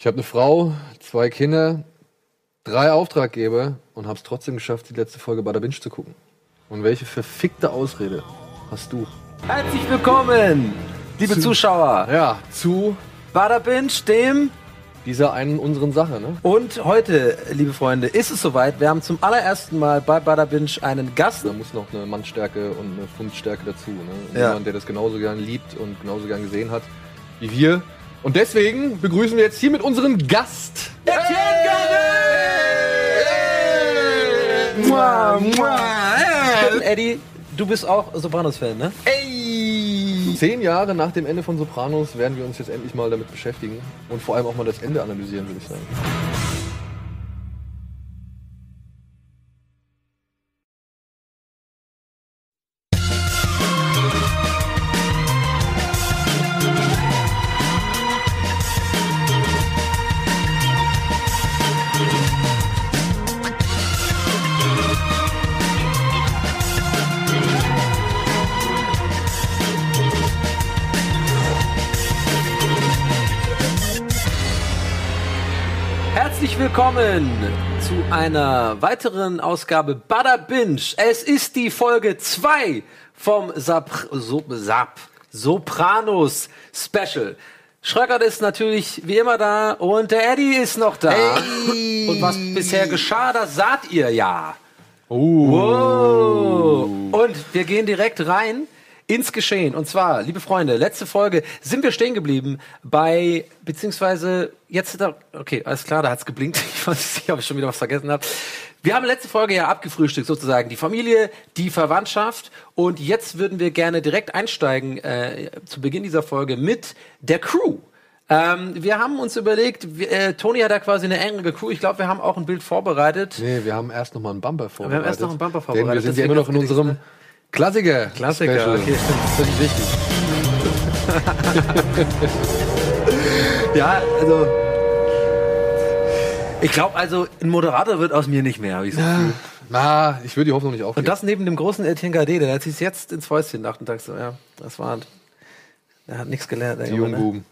Ich habe eine Frau, zwei Kinder, drei Auftraggeber und habe es trotzdem geschafft, die letzte Folge Bada Binge zu gucken. Und welche verfickte Ausrede hast du? Herzlich willkommen, liebe Zu- Zuschauer. Ja, zu Bada Binge, dem. dieser einen unseren Sache, ne? Und heute, liebe Freunde, ist es soweit. Wir haben zum allerersten Mal bei Bada Binge einen Gast. Da muss noch eine Mannstärke und eine Fundstärke dazu, ne? Ja. Jemand, der das genauso gern liebt und genauso gern gesehen hat wie wir. Und deswegen begrüßen wir jetzt hier mit unserem Gast. Mua, mua. Eddie, du bist auch Sopranos-Fan, ne? Zehn Jahre nach dem Ende von Sopranos werden wir uns jetzt endlich mal damit beschäftigen und vor allem auch mal das Ende analysieren, würde ich sagen. Willkommen zu einer weiteren Ausgabe Bada Binge. Es ist die Folge 2 vom Sap so Sap Sopranos Special. Schröckert ist natürlich wie immer da und der Eddie ist noch da. Und was bisher geschah, das saht ihr ja. Wow. Und wir gehen direkt rein ins Geschehen. Und zwar, liebe Freunde, letzte Folge sind wir stehen geblieben bei, beziehungsweise jetzt, da, okay, alles klar, da hat's geblinkt. Ich weiß nicht, ob ich schon wieder was vergessen habe. Wir haben letzte Folge ja abgefrühstückt, sozusagen. Die Familie, die Verwandtschaft. Und jetzt würden wir gerne direkt einsteigen, äh, zu Beginn dieser Folge mit der Crew. Ähm, wir haben uns überlegt, wir, äh, Tony hat da quasi eine engere Crew. Ich glaube, wir haben auch ein Bild vorbereitet. Nee, wir haben erst noch mal einen Bumper vorbereitet. erst noch einen Bumper Denn vorbereitet, wir sind ja immer noch in unserem Klassiker. Klassiker, Special. okay, stimmt. Das ist wichtig. Ja, also. Ich glaube, also ein Moderator wird aus mir nicht mehr, habe ich so. Gefühl. Na, ich würde die Hoffnung nicht Und aufgeben. das neben dem großen Etienne Gade, der hat sich jetzt ins Fäustchen nach und dachte so, ja, das war. Der hat nichts gelernt. der die Junge, jungen ne?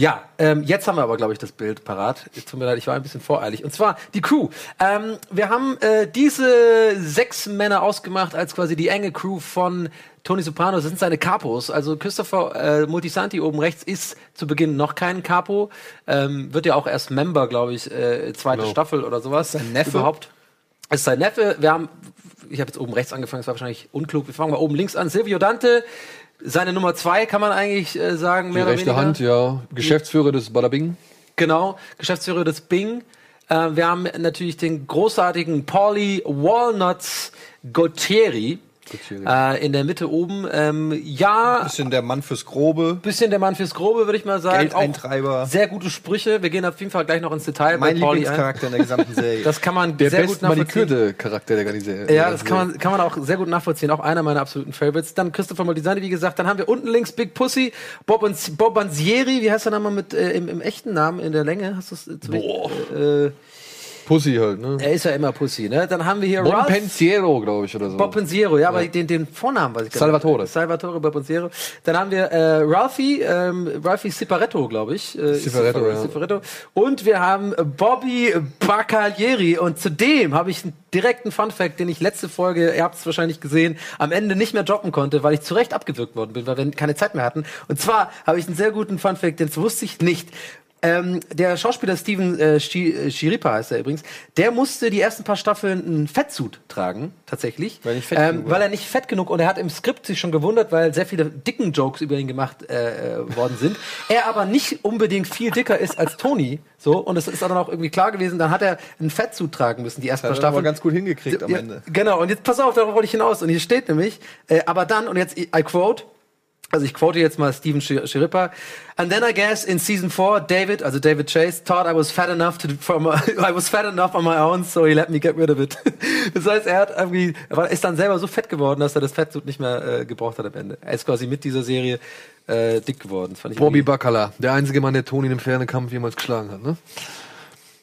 Ja, ähm, jetzt haben wir aber, glaube ich, das Bild parat. Tut mir leid, ich war ein bisschen voreilig. Und zwar die Crew. Ähm, wir haben äh, diese sechs Männer ausgemacht als quasi die enge Crew von Tony Soprano. Das sind seine Capos. Also Christopher äh, Multisanti oben rechts ist zu Beginn noch kein Capo. Ähm, wird ja auch erst Member, glaube ich, äh, zweite Genau. Staffel oder sowas. Sein Neffe? Überhaupt. Es ist sein Neffe. Wir haben, ich habe jetzt oben rechts angefangen, das war wahrscheinlich unklug. Wir fangen mal oben links an. Silvio Dante. Seine Nummer zwei kann man eigentlich äh, sagen, Die mehr oder rechte weniger. Hand, ja. Geschäftsführer des Badabing. Genau, Geschäftsführer des Bing. Äh, wir haben natürlich den großartigen Pauli Walnuts Guttieri. Äh, in der Mitte oben. Ähm, ja, Bisschen der Mann fürs Grobe. bisschen der Mann fürs Grobe, würde ich mal sagen. Geldeintreiber. Auch sehr gute Sprüche. Wir gehen auf jeden Fall gleich noch ins Detail Mein. Lieblingscharakter in der gesamten Serie. Das kann man Der sehr gut nachvollziehen. manikürte Charakter der ganzen Ja, das kann man, kann man auch sehr gut nachvollziehen. Auch einer meiner absoluten Favorites. Dann Christopher Moltisanti, wie gesagt. Dann haben wir unten links Big Pussy, Bob, und, Bob Bansieri. Wie heißt der Name mit, äh, im, im echten Namen in der Länge? Hast du es äh, zu Boah. Äh, Pussy halt, ne? er ist ja immer Pussy, ne? Dann haben wir hier Ralph Pensiero, glaube ich, oder so. Bob Pensiero, ja, aber den, den Vornamen weiß ich gar Salvatore. nicht. Salvatore Bob Pensiero. Dann haben wir äh, Ralphie, ähm, Ralphie Ciparetto, glaube ich. Äh, Cifaretto, Cifar- ja. Cifaretto. Und wir haben Bobby Bacalieri. Und zudem habe ich einen direkten Funfact, den ich letzte Folge, ihr habt es wahrscheinlich gesehen, am Ende nicht mehr droppen konnte, weil ich zu Recht abgewürgt worden bin, weil wir keine Zeit mehr hatten. Und zwar habe ich einen sehr guten Funfact, den wusste ich nicht. Ähm, der Schauspieler Steven äh, Shi- äh, Shiripa heißt er übrigens, der musste die ersten paar Staffeln einen Fettsuit tragen, tatsächlich. Weil er nicht fett ähm, weil er nicht fett genug und er hat im Skript sich schon gewundert, weil sehr viele dicken Jokes über ihn gemacht äh, äh, worden sind. Er aber nicht unbedingt viel dicker ist als Tony, so und es ist dann auch irgendwie klar gewesen. Dann hat er einen Fettsuit tragen müssen, die ersten paar er aber Staffeln. ganz gut hingekriegt am Ja, Ende. Genau, und jetzt pass auf, darauf wollte ich hinaus. Und hier steht nämlich, äh, aber dann, und jetzt, I quote, also ich quote jetzt mal Steven Shirippa. And then I guess in season four, David, also David Chase, thought I was fat enough to, for my, I was fat enough on my own, so he let me get rid of it. Das heißt, er hat irgendwie, er ist dann selber so fett geworden, dass er das Fettsuit nicht mehr äh, gebraucht hat am Ende. Er ist quasi mit dieser Serie äh, dick geworden. Das fand ich Bobby Bacala, der einzige Mann, der Toni im fairen Kampf jemals geschlagen hat, ne?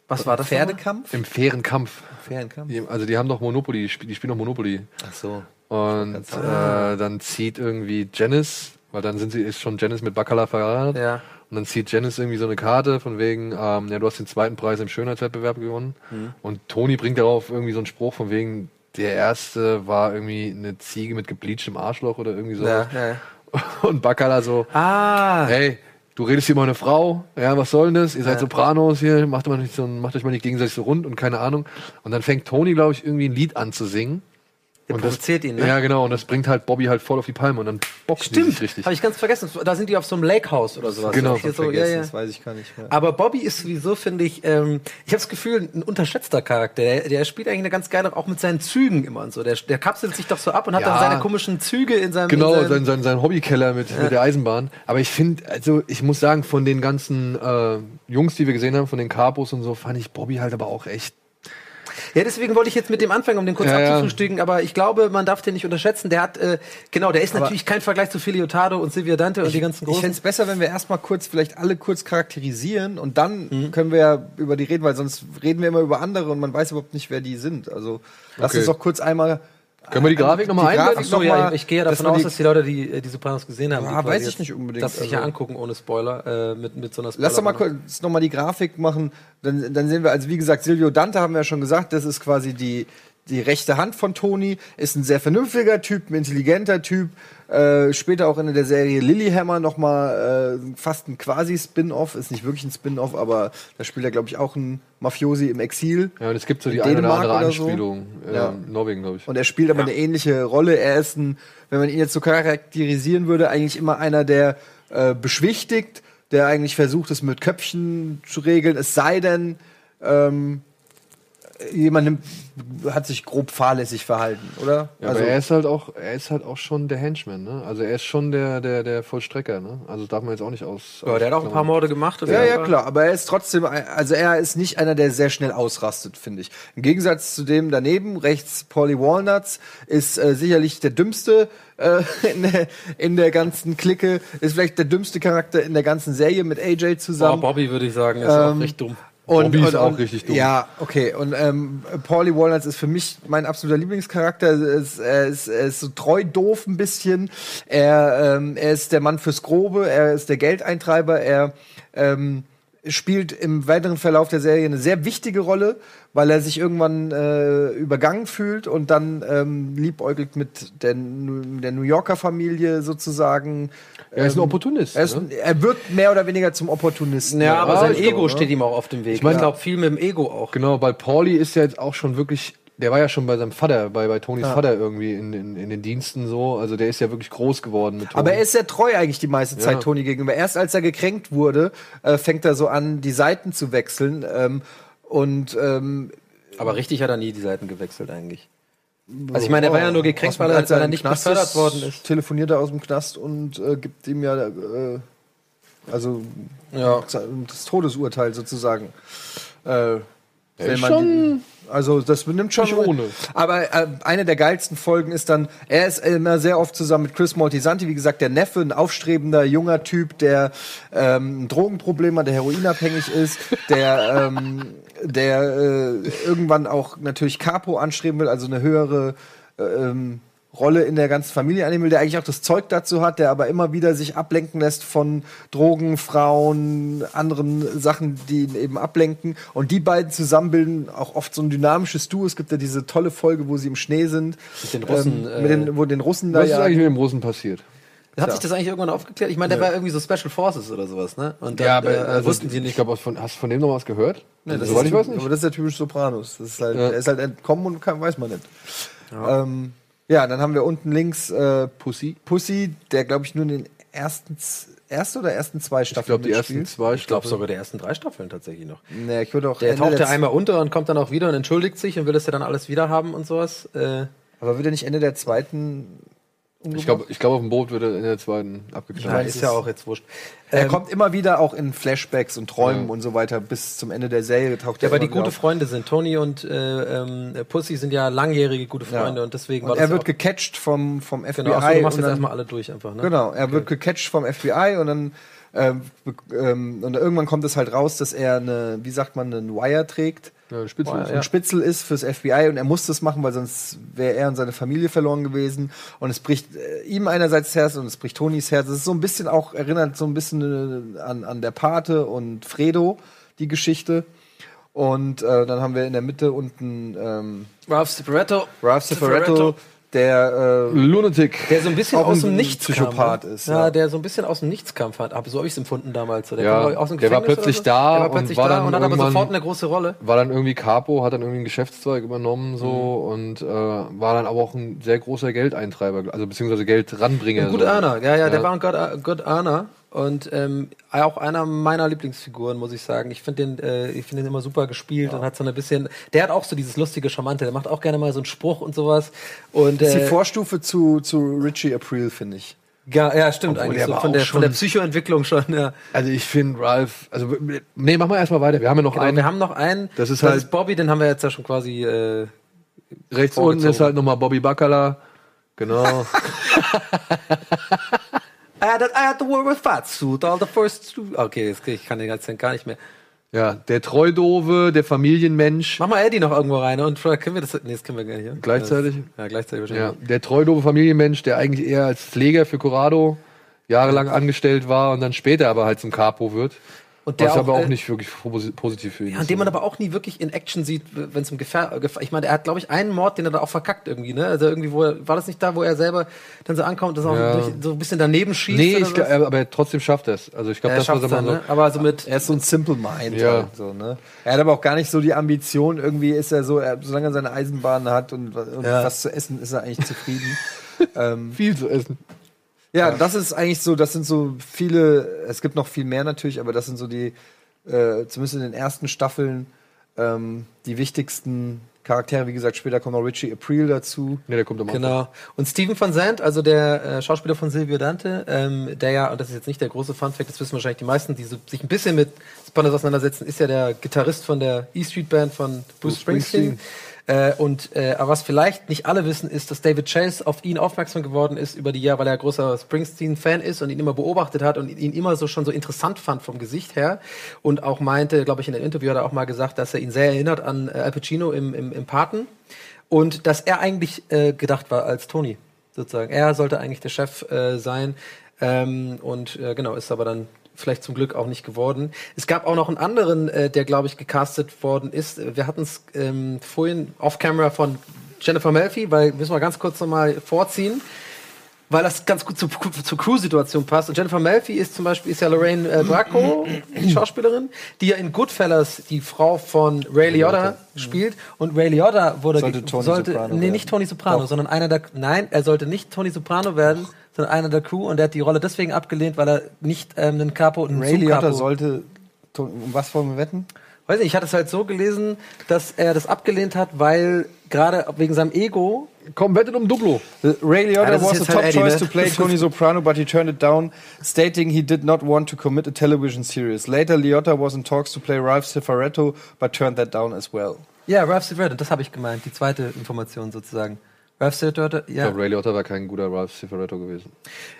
Was war das? Pferdekampf? Im fairen Kampf. Pferdekampf? Die- Also die haben doch Monopoly, die spielen doch Monopoly. Ach so. Und äh, dann zieht irgendwie Janice, weil dann sind sie ist schon Janice mit Bacala verheiratet. Ja. Und dann zieht Janice irgendwie so eine Karte von wegen, ähm, ja, du hast den zweiten Preis im Schönheitswettbewerb gewonnen. Mhm. Und Toni bringt darauf irgendwie so einen Spruch von wegen, der erste war irgendwie eine Ziege mit gebleachtem Arschloch oder irgendwie so. Ja, ja, ja. Und Bacala so, Ah, hey, du redest hier mal eine Frau, ja, was soll denn das? Ihr seid Sopranos hier, macht, mal nicht so, macht euch mal nicht gegenseitig so rund und keine Ahnung. Und dann fängt Toni, glaube ich, irgendwie ein Lied an zu singen. Der und das, provoziert ihn, ne? Ja, genau, und das bringt halt Bobby halt voll auf die Palme und dann boxt die Stimmt, sich richtig. habe ich ganz vergessen. Da sind die auf so einem Lakehouse oder sowas. Genau. Hier so, ja, Vergessen, ja. Das weiß ich gar nicht mehr. Aber Bobby ist sowieso, finde ich, ähm, ich habe das Gefühl, ein unterschätzter Charakter. Der, der spielt eigentlich eine ganz geile, auch mit seinen Zügen immer und so. Der, der kapselt sich doch so ab und hat Ja. dann seine komischen Züge in seinem. Genau, in seinem, sein, sein, sein Hobbykeller mit, mit der Eisenbahn. Aber ich finde, also ich muss sagen, von den ganzen äh, Jungs, die wir gesehen haben, von den Capos und so, fand ich Bobby halt aber auch echt. Ja, deswegen wollte ich jetzt mit dem anfangen, um den kurz Ja, ja. abzufrühstücken. Aber ich glaube, man darf den nicht unterschätzen. Der hat, äh, genau, der ist natürlich kein Vergleich zu Filiotardo und Silvia Dante und die ganzen Ich großen. fände es besser, wenn wir erstmal kurz, vielleicht alle kurz charakterisieren und dann Mhm. können wir ja über die reden, weil sonst reden wir immer über andere und man weiß überhaupt nicht, wer die sind. Also lass Okay. uns doch kurz einmal. Können wir die Grafik nochmal einblenden? Grafik so, noch ja, mal, ich gehe ja davon aus, dass die Leute, die äh, die Sopranos gesehen haben, die Ah, weiß ich nicht unbedingt, das sich also- ja angucken ohne Spoiler, äh, mit, mit so einer Spoiler Lass doch mal kurz nochmal die Grafik machen. Dann, dann sehen wir, also wie gesagt, Silvio Dante haben wir ja schon gesagt, das ist quasi die, die rechte Hand von Tony, ist ein sehr vernünftiger Typ, ein intelligenter Typ. Äh, später auch in der Serie Lilyhammer nochmal äh, fast ein quasi Spin-off, ist nicht wirklich ein Spin-off, aber da spielt er, glaube ich, auch ein Mafiosi im Exil. Ja, und es gibt so die In eine oder andere oder so? Anspielung. Äh, Ja. Norwegen, glaube ich. Und er spielt aber eine ähnliche Rolle. Er ist ein, wenn man ihn jetzt so charakterisieren würde, eigentlich immer einer, der äh, beschwichtigt, der eigentlich versucht, es mit Köpfchen zu regeln. Es sei denn, ähm, jemand nimmt, hat sich grob fahrlässig verhalten, oder? Ja, aber er ist halt auch, er ist halt auch schon der Henchman, ne? Also er ist schon der, der, der Vollstrecker, ne? Also darf man jetzt auch nicht aus. Ja, der hat auch ein paar Morde gemacht. Ja, ja, klar, aber er ist trotzdem, also er ist nicht einer, der sehr schnell ausrastet, finde ich. Im Gegensatz zu dem daneben, rechts Polly Walnuts, ist äh, sicherlich der dümmste äh, in, der, in der ganzen Clique, ist vielleicht der dümmste Charakter in der ganzen Serie mit AJ zusammen. Bobby würde ich sagen, ist auch Ähm, recht dumm. Bobby ist auch richtig dumm. Ja, okay. Und ähm, Paulie Walnuts ist für mich mein absoluter Lieblingscharakter. Er ist, er ist, er ist so treu doof ein bisschen. Er, ähm, er ist der Mann fürs Grobe. Er ist der Geldeintreiber. Er ähm, spielt im weiteren Verlauf der Serie eine sehr wichtige Rolle, weil er sich irgendwann äh, übergangen fühlt und dann ähm, liebäugelt mit der, der New Yorker Familie sozusagen. Er ist ein Ähm, Opportunist. Er, ist, ne? er wird mehr oder weniger zum Opportunisten. Ja, aber sein Ego glaube, steht ihm auch auf dem Weg. Ich, mein- glaube, viel mit dem Ego auch. Genau, weil Pauli ist ja jetzt auch schon wirklich, der war ja schon bei seinem Vater, bei, bei Tonys Vater irgendwie in, in, in den Diensten so. Also der ist ja wirklich groß geworden mit Toni. Aber er ist sehr treu eigentlich die meiste Zeit Ja. Toni gegenüber. Erst als er gekränkt wurde, äh, fängt er so an, die Seiten zu wechseln. Ähm, und ähm, Aber richtig hat er nie die Seiten gewechselt eigentlich. Also ich meine, er war ja nur gekränkt, weil er, als weil er nicht Knast befördert worden ist. Telefoniert er aus dem Knast und äh, gibt ihm ja äh, also Ja. das Todesurteil sozusagen. Äh, man schon also das nimmt schon nicht ohne. Aber äh, eine der geilsten Folgen ist dann, er ist immer sehr oft zusammen mit Chris Moltisanti, wie gesagt, der Neffe, ein aufstrebender junger Typ, der ähm, ein Drogenproblem hat, der heroinabhängig ist, der ähm, der äh, irgendwann auch natürlich Capo anstreben will, also eine höhere äh, ähm, Rolle in der ganzen Familie annehmen will, der eigentlich auch das Zeug dazu hat, der aber immer wieder sich ablenken lässt von Drogen, Frauen, anderen Sachen, die ihn eben ablenken. Und die beiden zusammen bilden auch oft so ein dynamisches Duo. Es gibt ja diese tolle Folge, wo sie im Schnee sind. Mit den Russen, Ähm, mit den, wo den Russen da Was ist ja. eigentlich mit dem Russen passiert? Hat sich das eigentlich irgendwann aufgeklärt? Ich meine, der war irgendwie so Special Forces oder sowas, ne? Und dann Ja, aber äh, also, wussten sie Ich nicht. glaube, von, hast du von dem noch was gehört? Nee, das Soweit ist ich weiß nicht. Aber das ist der typische Sopranos. Das ist halt, Ja. Er ist halt entkommen und kann, weiß man nicht. Ja. Ähm, ja, dann haben wir unten links äh, Pussy. Pussy, der glaube ich nur in den ersten, erste oder ersten zwei Ich Staffeln glaube, die ersten zwei Ich glaube sogar der ersten drei Staffeln tatsächlich noch. Nee, ich würde auch Der Ende taucht ja einmal unter und kommt dann auch wieder und entschuldigt sich und will das ja dann alles wieder haben und sowas. Äh, Aber wird er nicht Ende der zweiten umgebracht? Ich glaube, ich glaub, auf dem Boot wird er in der zweiten abgeknallt. ja, ist ja auch jetzt wurscht. er Ähm, kommt immer wieder auch in Flashbacks und Träumen Ja. und so weiter bis zum Ende der Serie taucht ja, er aber die gute auf. Freunde sind. Tony und äh, ähm, Pussy sind ja langjährige gute Freunde Ja. und deswegen Und war er das wird gecatcht vom, vom FBI. genau, achso, du machst und jetzt dann- erstmal alle durch einfach, ne? Genau, er wird gecatcht vom FBI und dann Ähm, ähm, und irgendwann kommt es halt raus, dass er eine, wie sagt man, einen Wire trägt. Ja, Spitze. Boah, ein Spitzel ist fürs FBI und er muss das machen, weil sonst wäre er und seine Familie verloren gewesen. Und es bricht äh, ihm einerseits das Herz und es bricht Tonys Herz. Es ist so ein bisschen auch, erinnert so ein bisschen äh, an, an der Pate und Fredo, die Geschichte. Und äh, dann haben wir in der Mitte unten ähm, Ralph Cifaretto. Ralph Cifaretto, der äh, Lunatic. Der so ein bisschen aus ein dem Nichts Psychopath kam, ne? ist, Ja, ja. der so ein bisschen aus dem Nichts kam. hat. Aber so habe ich es empfunden damals. So, Der, Ja, kam aus dem der war plötzlich so. da der war und plötzlich war da dann und hat aber sofort eine große Rolle. War dann irgendwie Capo, hat dann irgendwie einen Geschäftszweig übernommen so und äh, war dann aber auch ein sehr großer Geldeintreiber, also beziehungsweise Geldranbringer. Ein gut so. Earner, ja, ja, der Ja. war ein Good, good Earner. Und ähm, auch einer meiner Lieblingsfiguren, muss ich sagen. Ich finde den, äh, ich finde den immer super gespielt und hat so ein bisschen. Der hat auch so dieses lustige Charmante. Der macht auch gerne mal so einen Spruch und sowas. Und ist die äh, Vorstufe zu, zu Richie April, finde ich. ja, ja, stimmt Obwohl eigentlich. So von, der, von der Psychoentwicklung schon. Ja. Also ich finde Ralph, also nee, mach mal erstmal weiter. Wir haben ja noch Genau, einen. wir haben noch einen. Das ist halt- Bobby, den haben wir jetzt ja schon quasi. Äh, rechts unten ist halt nochmal Bobby Bacala. Genau. I had, I had to wear a fat suit all the first. two- Okay, jetzt, ich kann den ganzen gar nicht mehr. ja, der Treudove, der Familienmensch. Mach mal Eddie noch irgendwo rein und vielleicht können wir das. Nee, das können wir gar nicht. Ja? Gleichzeitig? Ja, gleichzeitig Ja, wahrscheinlich. der treudove Familienmensch, der eigentlich eher als Pfleger für Corrado jahrelang angestellt war und dann später aber halt zum Capo wird. Und der was auch, aber auch äh, nicht wirklich posi- positiv für ihn Ja, ist. den man aber auch nie wirklich in Action sieht, wenn es um Gefahr, Gefahr. Ich meine, er hat, glaube ich, einen Mord, den er da auch verkackt irgendwie, ne? Also irgendwie, wo er, war das nicht da, wo er selber dann so ankommt, das auch Ja. durch, so ein bisschen daneben schießt? Nee, ich glaub, aber trotzdem schafft er es. Also ich glaube, er das er dann, mal ne? Aber so mit. Er ist so ein Simple Mind. Ja. Halt, so, ne? Er hat aber auch gar nicht so die Ambition, irgendwie ist er so, er, solange er seine Eisenbahn hat und, und Ja. was zu essen, ist er eigentlich zufrieden. ähm, viel zu essen. Ja, das ist eigentlich so, das sind so viele, es gibt noch viel mehr natürlich, aber das sind so die, äh, zumindest in den ersten Staffeln, ähm, die wichtigsten Charaktere. Wie gesagt, später kommt noch Richie April dazu. Nee, der kommt am Anfang. Genau. Und Steven van Zandt, also der äh, Schauspieler von Silvio Dante, ähm, der ja, und das ist jetzt nicht der große Funfact, das wissen wahrscheinlich die meisten, die so, sich ein bisschen mit Spanners auseinandersetzen, ist ja der Gitarrist von der E Street Band von Bruce Springsteen. Äh, und äh, aber was vielleicht nicht alle wissen, ist, dass David Chase auf ihn aufmerksam geworden ist über die Jahre, weil er großer Springsteen-Fan ist und ihn immer beobachtet hat und ihn immer so schon so interessant fand vom Gesicht her. Und auch meinte, glaube ich, in einem Interview hat er auch mal gesagt, dass er ihn sehr erinnert an äh, Al Pacino im, im, im Paten. Und dass er eigentlich äh, gedacht war als Tony sozusagen. Er sollte eigentlich der Chef äh, sein. Ähm, und äh, genau ist aber dann vielleicht zum Glück auch nicht geworden. Es gab auch noch einen anderen, äh, der glaube ich gecastet worden ist. Wir hatten es ähm, vorhin off Camera von Jennifer Melfi, weil müssen wir ganz kurz noch mal vorziehen. Weil das ganz gut zur, zur Crew-Situation passt. Und Jennifer Melfi ist zum Beispiel ist ja Lorraine äh, Bracco, die Schauspielerin, die ja in Goodfellas die Frau von Ray Liotta spielt. Und Ray Liotta wurde Sollte Tony sollte, Soprano nee, werden. nicht Tony Soprano, Doch. sondern einer der nein, er sollte nicht Tony Soprano werden, sondern einer der Crew und der hat die Rolle deswegen abgelehnt, weil er nicht ähm, einen Capo einen Ray Liotta sollte, um was wollen wir wetten? Weiß nicht, ich hatte es halt so gelesen, dass er das abgelehnt hat, weil gerade wegen seinem Ego Komm, wettet um Duplo. Ray Ja, Liotta ist was a jetzt top halt Eddie, choice ne? to play Tony Soprano, but he turned it down, stating he did not want to commit a television series. Later, Liotta was in talks to play Ralph Cifaretto, but turned that down as well. Ja, Ralph Cifaretto, das habe ich gemeint, die zweite Information sozusagen. Ralph Ich ja. glaube, Ray Liotta war kein guter Ralph Cifaretto gewesen.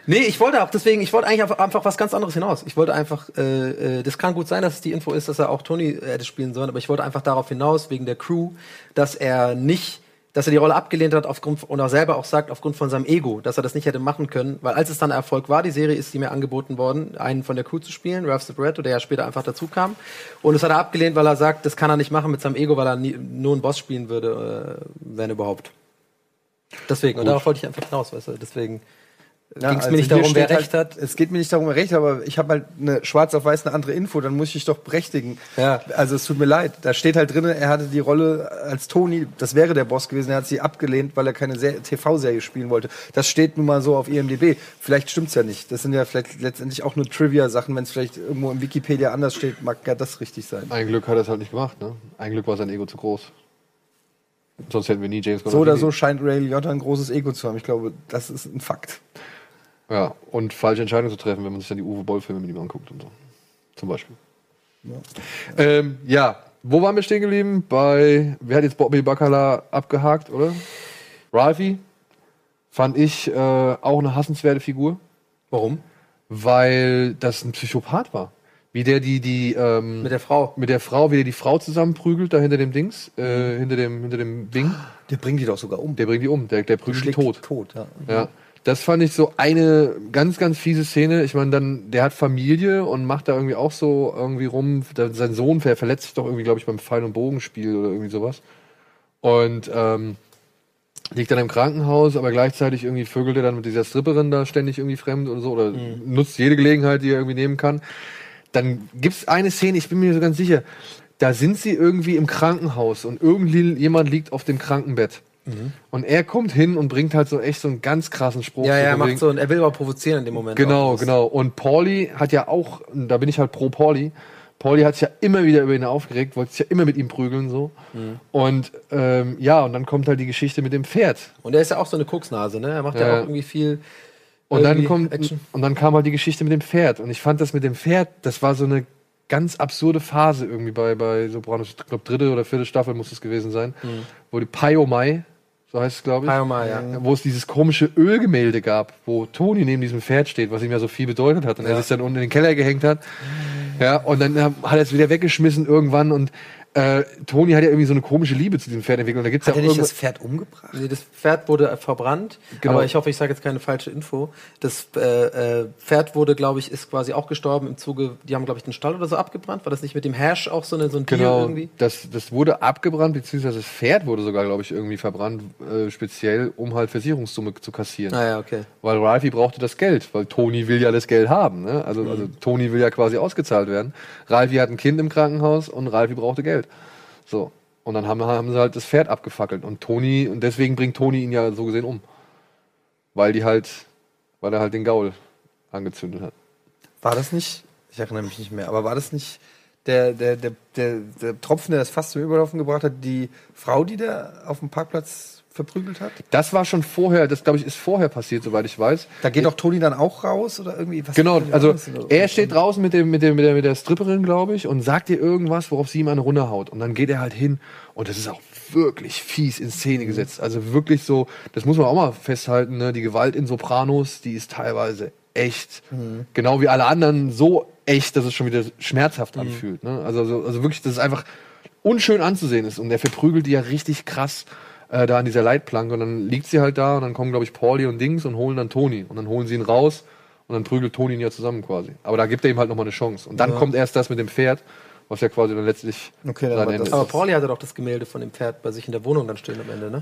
Nee, ich wollte auch deswegen, ich wollte eigentlich einfach, einfach was ganz anderes hinaus. Ich wollte einfach, äh, äh, das kann gut sein, dass es die Info ist, dass er auch Tony hätte spielen sollen, aber ich wollte einfach darauf hinaus, wegen der Crew, dass er nicht, dass er die Rolle abgelehnt hat aufgrund und auch selber auch sagt, aufgrund von seinem Ego, dass er das nicht hätte machen können, weil als es dann Erfolg war, die Serie ist ihm ja angeboten worden, einen von der Crew zu spielen, Ralph Cifaretto, der ja später einfach dazu kam. Und das hat er abgelehnt, weil er sagt, das kann er nicht machen mit seinem Ego, weil er nie, nur einen Boss spielen würde, äh, wenn überhaupt. Deswegen, und darauf wollte ich einfach hinaus, weißt du, deswegen Ja, ging es also mir nicht darum, wer recht halt, hat. Es geht mir nicht darum, wer recht hat, aber ich habe halt eine schwarz auf weiß eine andere Info, dann muss ich dich doch berechtigen. Ja. Also es tut mir leid. Da steht halt drin, er hatte die Rolle als Tony, das wäre der Boss gewesen, er hat sie abgelehnt, weil er keine Se- TV-Serie spielen wollte. Das steht nun mal so auf IMDb. Vielleicht stimmt's ja nicht. Das sind ja vielleicht letztendlich auch nur Trivia-Sachen. Wenn es vielleicht irgendwo in Wikipedia anders steht, mag ja das richtig sein. Ein Glück hat er es halt nicht gemacht, ne? Ein Glück war sein Ego zu groß. Sonst hätten wir nie James So oder so scheint Ray Liotta ein großes Ego zu haben. Ich glaube, das ist ein Fakt. Ja, und falsche Entscheidungen zu treffen, wenn man sich dann die Uwe Boll-Filme mit ihm anguckt und so. Zum Beispiel. Ja. Ähm, ja, wo waren wir stehen geblieben? Bei, wer hat jetzt Bobby Bacala abgehakt, oder? Ralphie. Fand ich äh, auch eine hassenswerte Figur. Warum? weil das ein Psychopath war. Wie der die, die, ähm, Mit der Frau. mit der Frau, wie der die Frau zusammenprügelt, da hinter dem Dings, äh, hinter dem, hinter dem Ding. Der bringt die doch sogar um. Der bringt die um, der, der prügelt die Schlägt tot. tot, ja. Ja. Das fand ich so eine ganz, ganz fiese Szene. Ich meine, dann, der hat Familie und macht da irgendwie auch so irgendwie rum. Da, sein Sohn ver verletzt sich doch irgendwie, glaube ich, beim Pfeil- und Bogenspiel oder irgendwie sowas. Und ähm, liegt dann im Krankenhaus, aber gleichzeitig irgendwie vögelt er dann mit dieser Stripperin da ständig irgendwie fremd oder so oder nutzt jede Gelegenheit, die er irgendwie nehmen kann. Dann gibt's eine Szene, ich bin mir so ganz sicher, da sind sie irgendwie im Krankenhaus und irgendwie jemand liegt auf dem Krankenbett. Und er kommt hin und bringt halt so echt so einen ganz krassen Spruch. Ja, ja, er macht so, und er will aber provozieren in dem Moment. Genau, auch. Genau. Und Pauli hat ja auch, da bin ich halt pro Pauli. Pauli hat sich ja immer wieder über ihn aufgeregt, wollte sich ja immer mit ihm prügeln so. Mhm. Und ähm, ja, und dann kommt halt die Geschichte mit dem Pferd. Und er ist ja auch so eine Koksnase, ne? Er macht ja, Ja. auch irgendwie viel. Und dann kommt Action. und dann kam halt die Geschichte mit dem Pferd. Und ich fand das mit dem Pferd, das war so eine ganz absurde Phase irgendwie bei, bei Sopranos. Ich glaube, dritte oder vierte Staffel muss es gewesen sein, wo die Paiomai, so heißt es, glaube ich. Paiomai, ja. Wo es dieses komische Ölgemälde gab, wo Toni neben diesem Pferd steht, was ihm ja so viel bedeutet hat. Und er Ja. sich dann unten in den Keller gehängt hat. Ja, und dann hat er es wieder weggeschmissen irgendwann. Und äh, Toni hat ja irgendwie so eine komische Liebe zu diesem Pferd entwickelt. Und da gibt's Hat ja er auch nicht irgendwas- das Pferd umgebracht? Nee, das Pferd wurde verbrannt, Genau. aber ich hoffe, ich sage jetzt keine falsche Info. Das äh, äh, Pferd wurde, glaube ich, ist quasi auch gestorben im Zuge, die haben, glaube ich, den Stall oder so abgebrannt. War das nicht mit dem Hash auch so, eine, so ein Tier Genau, irgendwie? das, das wurde abgebrannt, beziehungsweise das Pferd wurde sogar, glaube ich, irgendwie verbrannt, äh, speziell, um halt Versicherungssumme zu kassieren. Ah ja, okay. Weil Ralphie brauchte das Geld, weil Toni will ja das Geld haben. Ne? Also, Mhm. also Toni will ja quasi ausgezahlt werden. Ralphie hat ein Kind im Krankenhaus und Ralphie brauchte Geld. So. Und dann haben, haben sie halt das Pferd abgefackelt. Und Toni, und deswegen bringt Toni ihn ja so gesehen um. Weil die halt, weil er halt den Gaul angezündet hat. War das nicht? Ich erinnere mich nicht mehr, aber war das nicht der, der, der, der, der Tropfen, der das fast zum Überlaufen gebracht hat, die Frau, die der auf dem Parkplatz verprügelt hat? Das war schon vorher, das glaube ich ist vorher passiert, soweit ich weiß. Da geht doch Toni dann auch raus oder irgendwie? Was Genau, also er steht draußen mit, dem, mit, dem, mit, der, mit der Stripperin, glaube ich, und sagt ihr irgendwas, worauf sie ihm eine runterhaut. Und dann geht er halt hin und das ist auch wirklich fies in Szene gesetzt. Also wirklich so, das muss man auch mal festhalten, ne? die Gewalt in Sopranos, die ist teilweise echt, genau wie alle anderen, so echt, dass es schon wieder schmerzhaft anfühlt. Ne? Also, also, also wirklich, dass es einfach unschön anzusehen ist. Und der verprügelt die ja richtig krass äh, da an dieser Leitplanke. Und dann liegt sie halt da und dann kommen, glaube ich, Pauli und Dings und holen dann Toni. Und dann holen sie ihn raus und dann prügelt Toni ihn ja zusammen quasi. Aber da gibt er ihm halt nochmal eine Chance. Und dann kommt erst das mit dem Pferd, was ja quasi dann letztlich Okay, dann sein Ende das- ist. Aber Pauli hatte doch das Gemälde von dem Pferd bei sich in der Wohnung dann stehen am Ende, ne?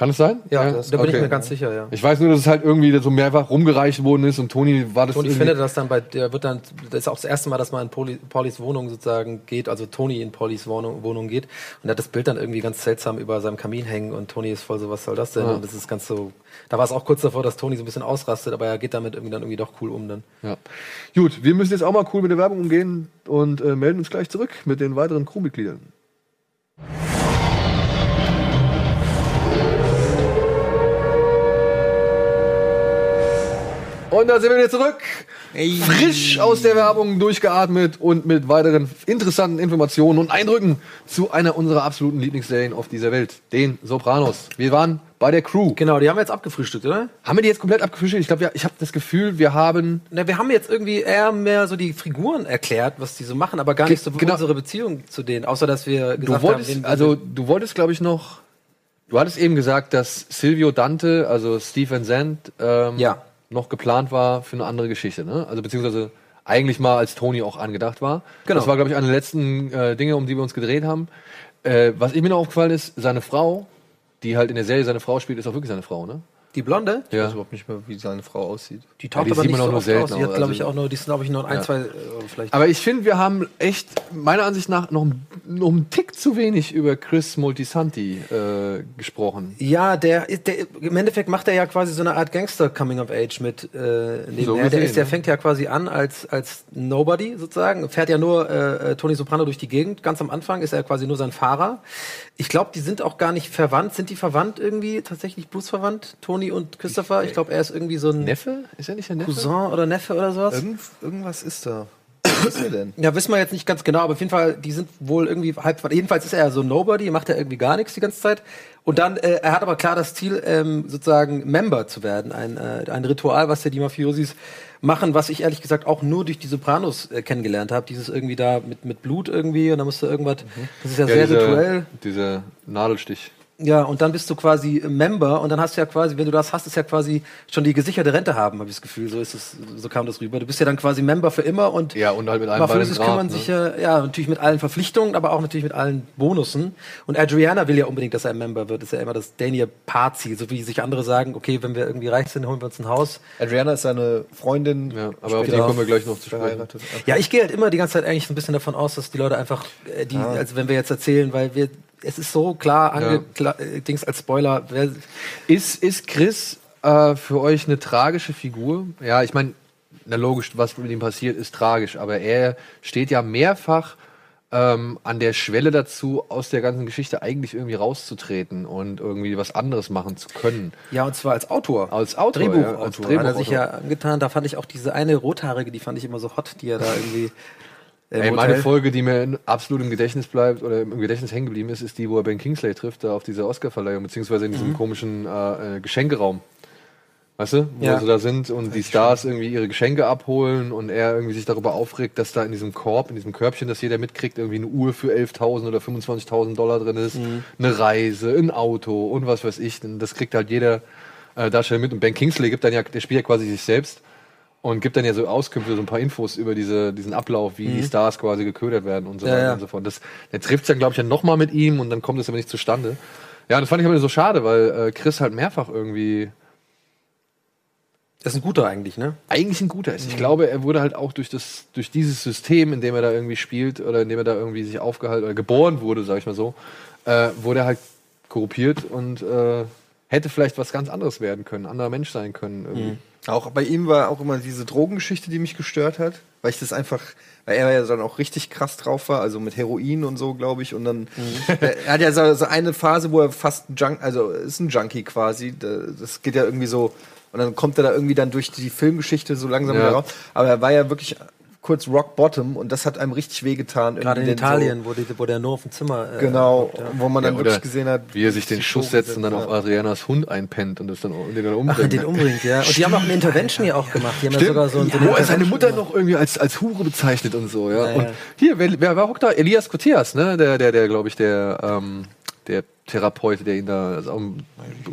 Kann es sein? Ja, das, da bin ich Okay. mir ganz sicher, ja. Ich weiß nur, dass es halt irgendwie so mehrfach rumgereicht worden ist und Toni war das Und ich finde, dass dann bei, der wird dann, das ist auch das erste Mal, dass man in Pauli, Paulis Wohnung sozusagen geht, also Toni in Paulis Wohnung, Wohnung geht. Und er hat das Bild dann irgendwie ganz seltsam über seinem Kamin hängen und Toni ist voll so, was soll das denn? Ja. Und das ist ganz so, da war es auch kurz davor, dass Toni so ein bisschen ausrastet, aber er geht damit irgendwie dann irgendwie doch cool um dann. Ja. Gut, wir müssen jetzt auch mal cool mit der Werbung umgehen und äh, melden uns gleich zurück mit den weiteren Crewmitgliedern. Und da sind wir wieder zurück. Frisch aus der Werbung durchgeatmet und mit weiteren interessanten Informationen und Eindrücken zu einer unserer absoluten Lieblingsserien auf dieser Welt, den Sopranos. Wir waren bei der Crew. Genau, die haben wir jetzt abgefrühstückt, oder? Haben wir die jetzt komplett abgefrühstückt? Ich glaube, ja, ich habe das Gefühl, wir haben Na, wir haben jetzt irgendwie eher mehr so die Figuren erklärt, was die so machen, aber gar nicht so genau. unsere Beziehung zu denen, außer dass wir Du gesagt wolltest, haben, also du wolltest, glaube ich, noch. Du hattest eben gesagt, dass Silvio Dante, also Stephen Sand, ähm, Ja. Noch geplant war für eine andere Geschichte, ne? Also beziehungsweise eigentlich mal als Tony auch angedacht war. Genau. Das war, glaube ich, eine der letzten äh, Dinge, um die wir uns gedreht haben. Äh, was ich mir noch aufgefallen ist, seine Frau, die halt in der Serie seine Frau spielt, ist auch wirklich seine Frau, ne? Die Blonde, Ich weiß überhaupt nicht mehr, wie seine Frau aussieht. die taucht die aber sieht nicht so nur oft aus. Die hat, auch, glaube also- ich, auch nur, die sind, glaube ich, nur ein, Ja. zwei, äh, vielleicht. Aber ich finde, wir haben echt, meiner Ansicht nach, noch, ein- noch einen Tick zu wenig über Chris Moltisanti äh, gesprochen. Ja, der, der im Endeffekt macht er ja quasi so eine Art Gangster Coming of Age mit äh, nebenher. So der, gesehen, ist, der fängt ja quasi an als als Nobody sozusagen, fährt ja nur äh, äh, Tony Soprano durch die Gegend. Ganz am Anfang ist er quasi nur sein Fahrer. Ich glaube, die sind auch gar nicht verwandt. Sind die verwandt irgendwie tatsächlich blutsverwandt? Tony und Christopher? Ich glaube, er ist irgendwie so ein Neffe? Ist er nicht der Neffe? Cousin oder Neffe oder sowas. Irgend, irgendwas ist da. ist er denn? Ja, wissen wir jetzt nicht ganz genau, aber auf jeden Fall, die sind wohl irgendwie halb. Jedenfalls ist er ja so Nobody, macht er irgendwie gar nichts die ganze Zeit. Und dann, äh, er hat aber klar das Ziel, ähm, sozusagen Member zu werden. Ein, äh, ein Ritual, was ja die Mafiosis machen, was ich ehrlich gesagt auch nur durch die Sopranos äh, kennengelernt habe. Dieses irgendwie da mit, mit Blut irgendwie und da musst du irgendwas. Das ist ja, sehr dieser, rituell. Dieser Nadelstich. Ja, und dann bist du quasi Member und dann hast du ja quasi, wenn du das hast, ist ja quasi schon die gesicherte Rente haben, habe ich das Gefühl. So ist es, so kam das rüber. Du bist ja dann quasi Member für immer und Ja, und halt mit Bein im kümmern Grab, sich ne? ja, ja, natürlich mit allen Verpflichtungen, aber auch natürlich mit allen Bonussen. Und Adriana will ja unbedingt, dass er ein Member wird. Das ist ja immer das Daniel Parzi, so wie sich andere sagen, okay, wenn wir irgendwie reich sind, holen wir uns ein Haus. Adriana ist seine Freundin. Ja, aber auf die kommen wir gleich noch zu sprechen. verheiratet. Ja, ich gehe halt immer die ganze Zeit eigentlich so ein bisschen davon aus, dass die Leute einfach, äh, die, also wenn wir jetzt erzählen, weil wir, es ist so klar angedings als Spoiler, Ist, ist Chris äh, für euch eine tragische Figur? Ja, ich meine, na logisch, was mit ihm passiert, ist tragisch, aber er steht ja mehrfach ähm, an der Schwelle dazu, aus der ganzen Geschichte eigentlich irgendwie rauszutreten und irgendwie was anderes machen zu können. Ja, und zwar als Autor. Als Autor, Drehbuchautor. ja, als Hat er sich Drehbuchautor. ja angetan. Da fand ich auch diese eine rothaarige, die fand ich immer so hot, die er da irgendwie. Ey, meine Folge, die mir absolut im Gedächtnis bleibt oder im Gedächtnis hängen geblieben ist, ist die, wo er Ben Kingsley trifft, da auf dieser Oscarverleihung, beziehungsweise in diesem komischen äh, äh, Geschenkeraum. Weißt du, wo Ja. sie da sind und die Stars irgendwie ihre Geschenke abholen und er irgendwie sich darüber aufregt, dass da in diesem Korb, in diesem Körbchen, das jeder mitkriegt, irgendwie eine Uhr für 11.000 oder 25.000 Dollar drin ist, eine Reise, ein Auto und was weiß ich. Das kriegt halt jeder äh, Darsteller mit. Und Ben Kingsley gibt dann ja, der spielt ja quasi sich selbst und gibt dann ja so Auskünfte, so ein paar Infos über diese, diesen Ablauf, wie die Stars quasi geködert werden und so weiter ja. und so fort. Das, der trifft dann, glaube ich, ja nochmal mit ihm und dann kommt es aber nicht zustande. Ja, und das fand ich aber so schade, weil äh, Chris halt mehrfach irgendwie Das ist ein guter eigentlich, ne? eigentlich ein guter ist. Ich glaube, er wurde halt auch durch das, durch dieses System, in dem er da irgendwie spielt oder in dem er da irgendwie sich aufgehalten oder geboren wurde, sag ich mal so, äh, wurde er halt korruptiert und äh, hätte vielleicht was ganz anderes werden können, anderer Mensch sein können. Irgendwie. Auch bei ihm war auch immer diese Drogengeschichte, die mich gestört hat, weil ich das einfach, weil er ja dann auch richtig krass drauf war, also mit Heroin und so, glaube ich. Und dann, er, er hat ja so, so eine Phase, wo er fast ein Junk, also ist ein Junkie quasi. Da- Das geht ja irgendwie so, und dann kommt er da irgendwie dann durch die Filmgeschichte so langsam Ja. wieder raus. Aber er war ja wirklich kurz Rock Bottom und das hat einem richtig wehgetan. Gerade in Italien, wo, die, wo der nur auf dem Zimmer. So, äh, genau, ja. wo man dann Ja, wirklich gesehen hat, Wie er sich den Schuss setzt und dann ja. auf Adrianas Hund einpennt und das dann und den dann Ach, umbringt. den umbringt, ja. Und die haben auch eine Intervention hier auch gemacht. Die haben ja Stimmt. sogar so, ein- so eine Wo er seine Mutter gemacht. noch irgendwie als, als Hure bezeichnet und so, ja. Ja, und ja. hier, wer, wer war hockt da? Elias Kotias, ne? Der, der, der, glaube ich, der, ähm, der Therapeut, der ihn da, also, auch,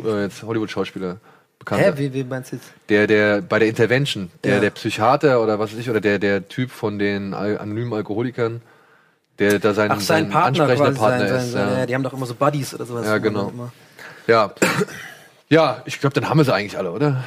äh, jetzt Hollywood-Schauspieler bekannt Hä, wie, wie meinst du jetzt? Der, der, bei der Intervention, der, Ja. der Psychiater oder was weiß ich, oder der, der Typ von den Al anonymen Alkoholikern, der da sein, Ach, sein Partner ansprechender Partner sein, sein, ist. sein, ja. ja. Die haben doch immer so Buddies oder sowas. Ja, genau. Ja. Ja, ich glaube, dann haben wir sie eigentlich alle, oder?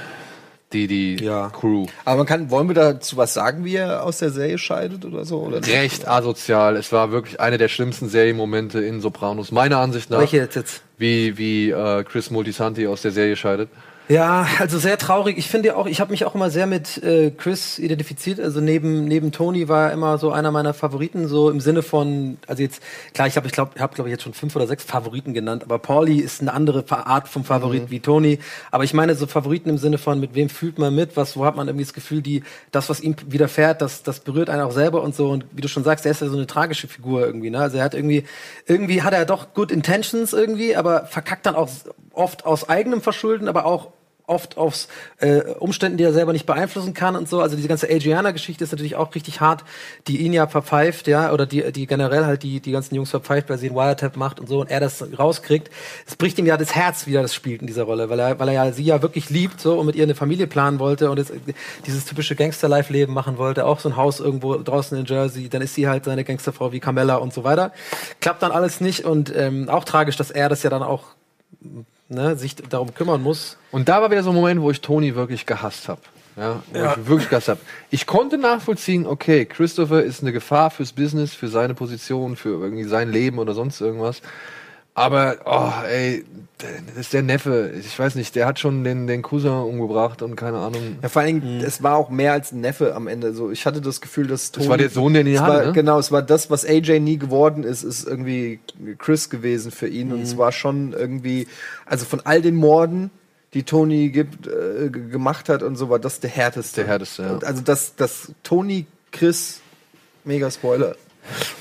Die, die Ja. Crew. Aber man kann, wollen wir dazu was sagen, wie er aus der Serie scheidet oder so? Oder? Recht asozial. Es war wirklich einer der schlimmsten Serienmomente in Sopranos, meiner Ansicht nach. Welche jetzt? jetzt? Wie, wie äh, Chris Multisanti aus der Serie scheidet. Ja, also sehr traurig. Ich finde ja auch, ich habe mich auch immer sehr mit äh, Chris identifiziert. Also neben neben Tony war er immer so einer meiner Favoriten, so im Sinne von, also jetzt klar, ich habe ich glaube, habe glaube ich jetzt schon fünf oder sechs Favoriten genannt, aber Pauli ist eine andere Art vom Favorit wie Tony. Aber ich meine so Favoriten im Sinne von, mit wem fühlt man mit, was, wo hat man irgendwie das Gefühl, die das was ihm widerfährt, das das berührt einen auch selber und so. Und wie du schon sagst, er ist ja so eine tragische Figur irgendwie. Ne? Also er hat irgendwie irgendwie hat er doch good intentions irgendwie, aber verkackt dann auch oft aus eigenem Verschulden, aber auch oft aus äh, Umständen, die er selber nicht beeinflussen kann und so. Also diese ganze Adriana-Geschichte ist natürlich auch richtig hart, die ihn ja verpfeift, ja, oder die, die generell halt die, die ganzen Jungs verpfeift, weil sie einen Wiretap macht und so und er das rauskriegt. Es bricht ihm ja das Herz, wie er das spielt in dieser Rolle, weil er, weil er ja sie ja wirklich liebt so und mit ihr eine Familie planen wollte und jetzt dieses typische Gangster-Life-Leben machen wollte, auch so ein Haus irgendwo draußen in Jersey, dann ist sie halt seine Gangsterfrau wie Carmella und so weiter. Klappt dann alles nicht und ähm, auch tragisch, dass er das ja dann auch ne, sich darum kümmern muss. Und da war wieder so ein Moment, wo ich Tony wirklich gehasst habe. Ja, wo ich wirklich gehasst habe. Ich konnte nachvollziehen, okay, Christopher ist eine Gefahr fürs Business, für seine Position, für irgendwie sein Leben oder sonst irgendwas. Aber, oh, ey, das ist der Neffe. Ich weiß nicht, der hat schon den, den Cousin umgebracht und keine Ahnung. Ja, vor allen Dingen, es war auch mehr als ein Neffe am Ende. So, ich hatte das Gefühl, dass Tony. war der Sohn, den ihn hatte, war, ne? Genau, es war das, was AJ nie geworden ist, ist irgendwie Chris gewesen für ihn. Und es war schon irgendwie, also von all den Morden, die Tony gibt, äh, gemacht hat und so, war das der härteste. Der härteste, ja. Und Also, dass, dass Tony Chris mega Spoiler,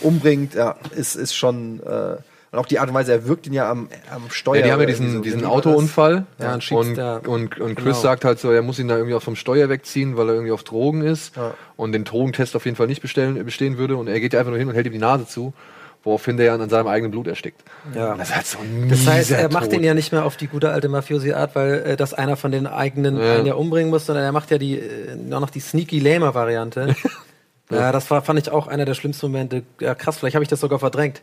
umbringt, ja, ist, ist schon. Äh, und auch die Art und Weise, er wirkt ihn ja am, am Steuer. Ja, die haben ja diesen, so. diesen Autounfall Ja, und und, und, und Chris Genau. sagt halt so, er muss ihn da irgendwie auch vom Steuer wegziehen, weil er irgendwie auf Drogen ist Ja. und den Drogentest auf jeden Fall nicht bestellen, bestehen würde und er geht ja einfach nur hin und hält ihm die Nase zu, woraufhin der an seinem eigenen Blut erstickt. Ja. Und das ist halt so ein Das heißt, er macht Tod. den ja nicht mehr auf die gute alte Mafiosi-Art, weil äh, das einer von den eigenen Ja. einen ja umbringen muss, sondern er macht ja die äh, nur noch die sneaky lamer Variante. ja, das war fand ich auch einer der schlimmsten Momente. Ja, krass, vielleicht habe ich das sogar verdrängt,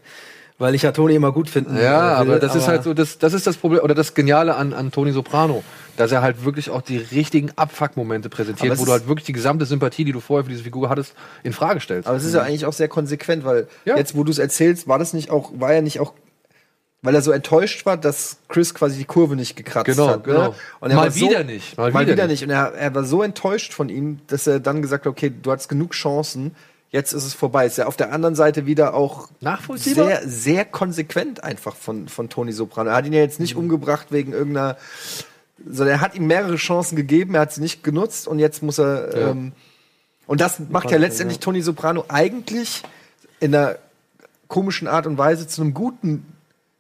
weil ich ja Toni immer gut finden Ja, will, aber das ist halt so, das, das ist das Problem, oder das Geniale an, an Tony Soprano, dass er halt wirklich auch die richtigen Abfuck-Momente Aber präsentiert, wo du halt wirklich die gesamte Sympathie, die du vorher für diese Figur hattest, in Frage stellst. Aber es ist ja eigentlich auch sehr konsequent, weil Ja. jetzt, wo du es erzählst, war das nicht auch, war ja nicht auch, weil er so enttäuscht war, dass Chris quasi die Kurve nicht gekratzt Genau, hat. genau. Ne? Und er Mal war so, wieder nicht, Mal, wieder, nicht. Und er, er war so enttäuscht von ihm, dass er dann gesagt hat, okay, du hattest genug Chancen, jetzt ist es vorbei. Ist ja auf der anderen Seite wieder auch Nachvollziehbar? sehr, sehr konsequent einfach von, von Tony Soprano. Er hat ihn ja jetzt nicht Mhm. umgebracht wegen irgendeiner, sondern er hat ihm mehrere Chancen gegeben, er hat sie nicht genutzt und jetzt muss er, Ja. ähm, und das macht ja letztendlich Tony Soprano eigentlich in einer komischen Art und Weise zu einem guten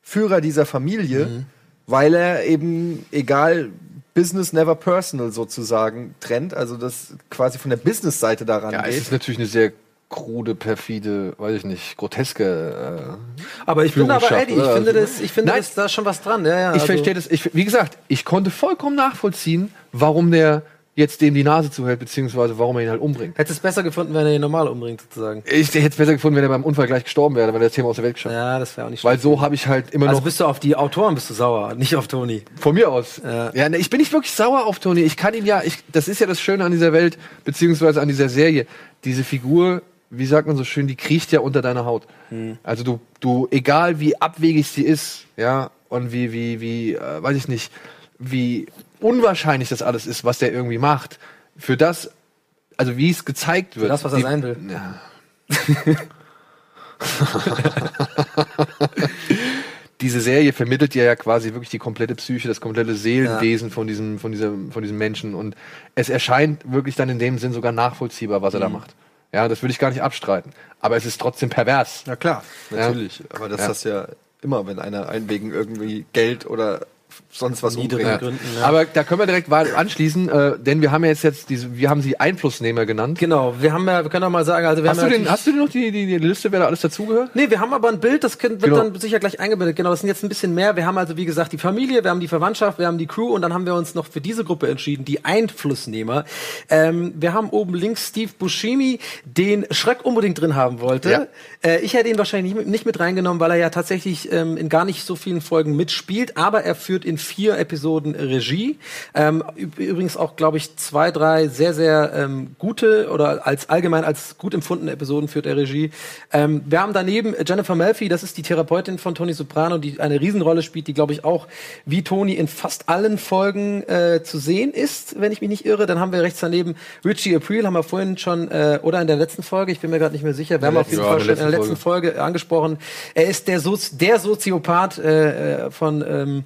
Führer dieser Familie, Mhm. weil er eben, egal, Business never personal sozusagen trennt, also das quasi von der Business-Seite daran ja, es geht. ist natürlich eine sehr krude, perfide, weiß ich nicht, groteske. Aber ich bin aber Eddie, ich oder? finde das, ich finde Nein. das, da ist schon was dran. Ja, ja, Äh, ich also- verstehe das. Ich, wie gesagt, ich konnte vollkommen nachvollziehen, warum der jetzt dem die Nase zuhält, beziehungsweise warum er ihn halt umbringt. Hätte es besser gefunden, wenn er ihn normal umbringt, sozusagen. Ich hätte es besser gefunden, wenn er beim Unfall gleich gestorben wäre, weil er das Thema aus der Welt geschafft. Ja, das wäre auch nicht Weil so habe ich halt immer Also noch bist du auf die Autoren bist du sauer, nicht auf Toni. Von mir aus. Ja. Ja, ne, ich bin nicht wirklich sauer auf Tony. Ich kann ihn ja, ich, das ist ja das Schöne an dieser Welt, beziehungsweise an dieser Serie. Diese Figur, wie sagt man so schön, die kriecht ja unter deiner Haut. Also du, du, egal wie abwegig sie ist, ja, und wie, wie, wie, äh, weiß ich nicht, wie unwahrscheinlich das alles ist, was der irgendwie macht. Für das, also wie es gezeigt wird. das, was er die- sein will. Ja. diese Serie vermittelt dir ja quasi wirklich die komplette Psyche, das komplette Seelenwesen von diesem, von diesem, von diesem Menschen. Und es erscheint wirklich dann in dem Sinn sogar nachvollziehbar, was er Mhm. da macht. Ja, das würde ich gar nicht abstreiten. Aber es ist trotzdem pervers. Na klar, Ja. natürlich. Aber das Ja. hast du ja immer, wenn einer einen wegen irgendwie Geld oder sonst was Niedrigen umbringt. Gründen, ja. Aber da können wir direkt anschließen, äh, denn wir haben ja jetzt, jetzt diese, wir haben sie Einflussnehmer genannt. Genau, wir haben ja, wir können auch mal sagen, also wir Hast haben du, ja den, hast du denn noch die, die, die Liste, wer da alles dazugehört? Nee, wir haben aber ein Bild, das können, wird Genau. dann sicher gleich eingebettet. Genau, das sind jetzt ein bisschen mehr. Wir haben also, wie gesagt, die Familie, wir haben die Verwandtschaft, wir haben die Crew und dann haben wir uns noch für diese Gruppe entschieden, die Einflussnehmer. Ähm, wir haben oben links Steve Buscemi, den Schröck unbedingt drin haben wollte. Ja. Äh, ich hätte ihn wahrscheinlich nicht mit, nicht mit reingenommen, weil er ja tatsächlich ähm, in gar nicht so vielen Folgen mitspielt, aber er führt in vier Episoden Regie. Ähm, üb- übrigens auch, glaube ich, zwei, drei sehr, sehr ähm, gute oder als allgemein als gut empfundene Episoden führt er Regie. Ähm, wir haben daneben Jennifer Melfi, das ist die Therapeutin von Tony Soprano, die eine Riesenrolle spielt, die, glaube ich, auch wie Tony in fast allen Folgen äh, zu sehen ist, wenn ich mich nicht irre. Dann haben wir rechts daneben Richie April, haben wir vorhin schon, äh, oder in der letzten Folge, ich bin mir gerade nicht mehr sicher, wir haben auf jeden Fall in schon der in der letzten Folge angesprochen. Er ist der, Sozi der Soziopath äh, äh, von ähm,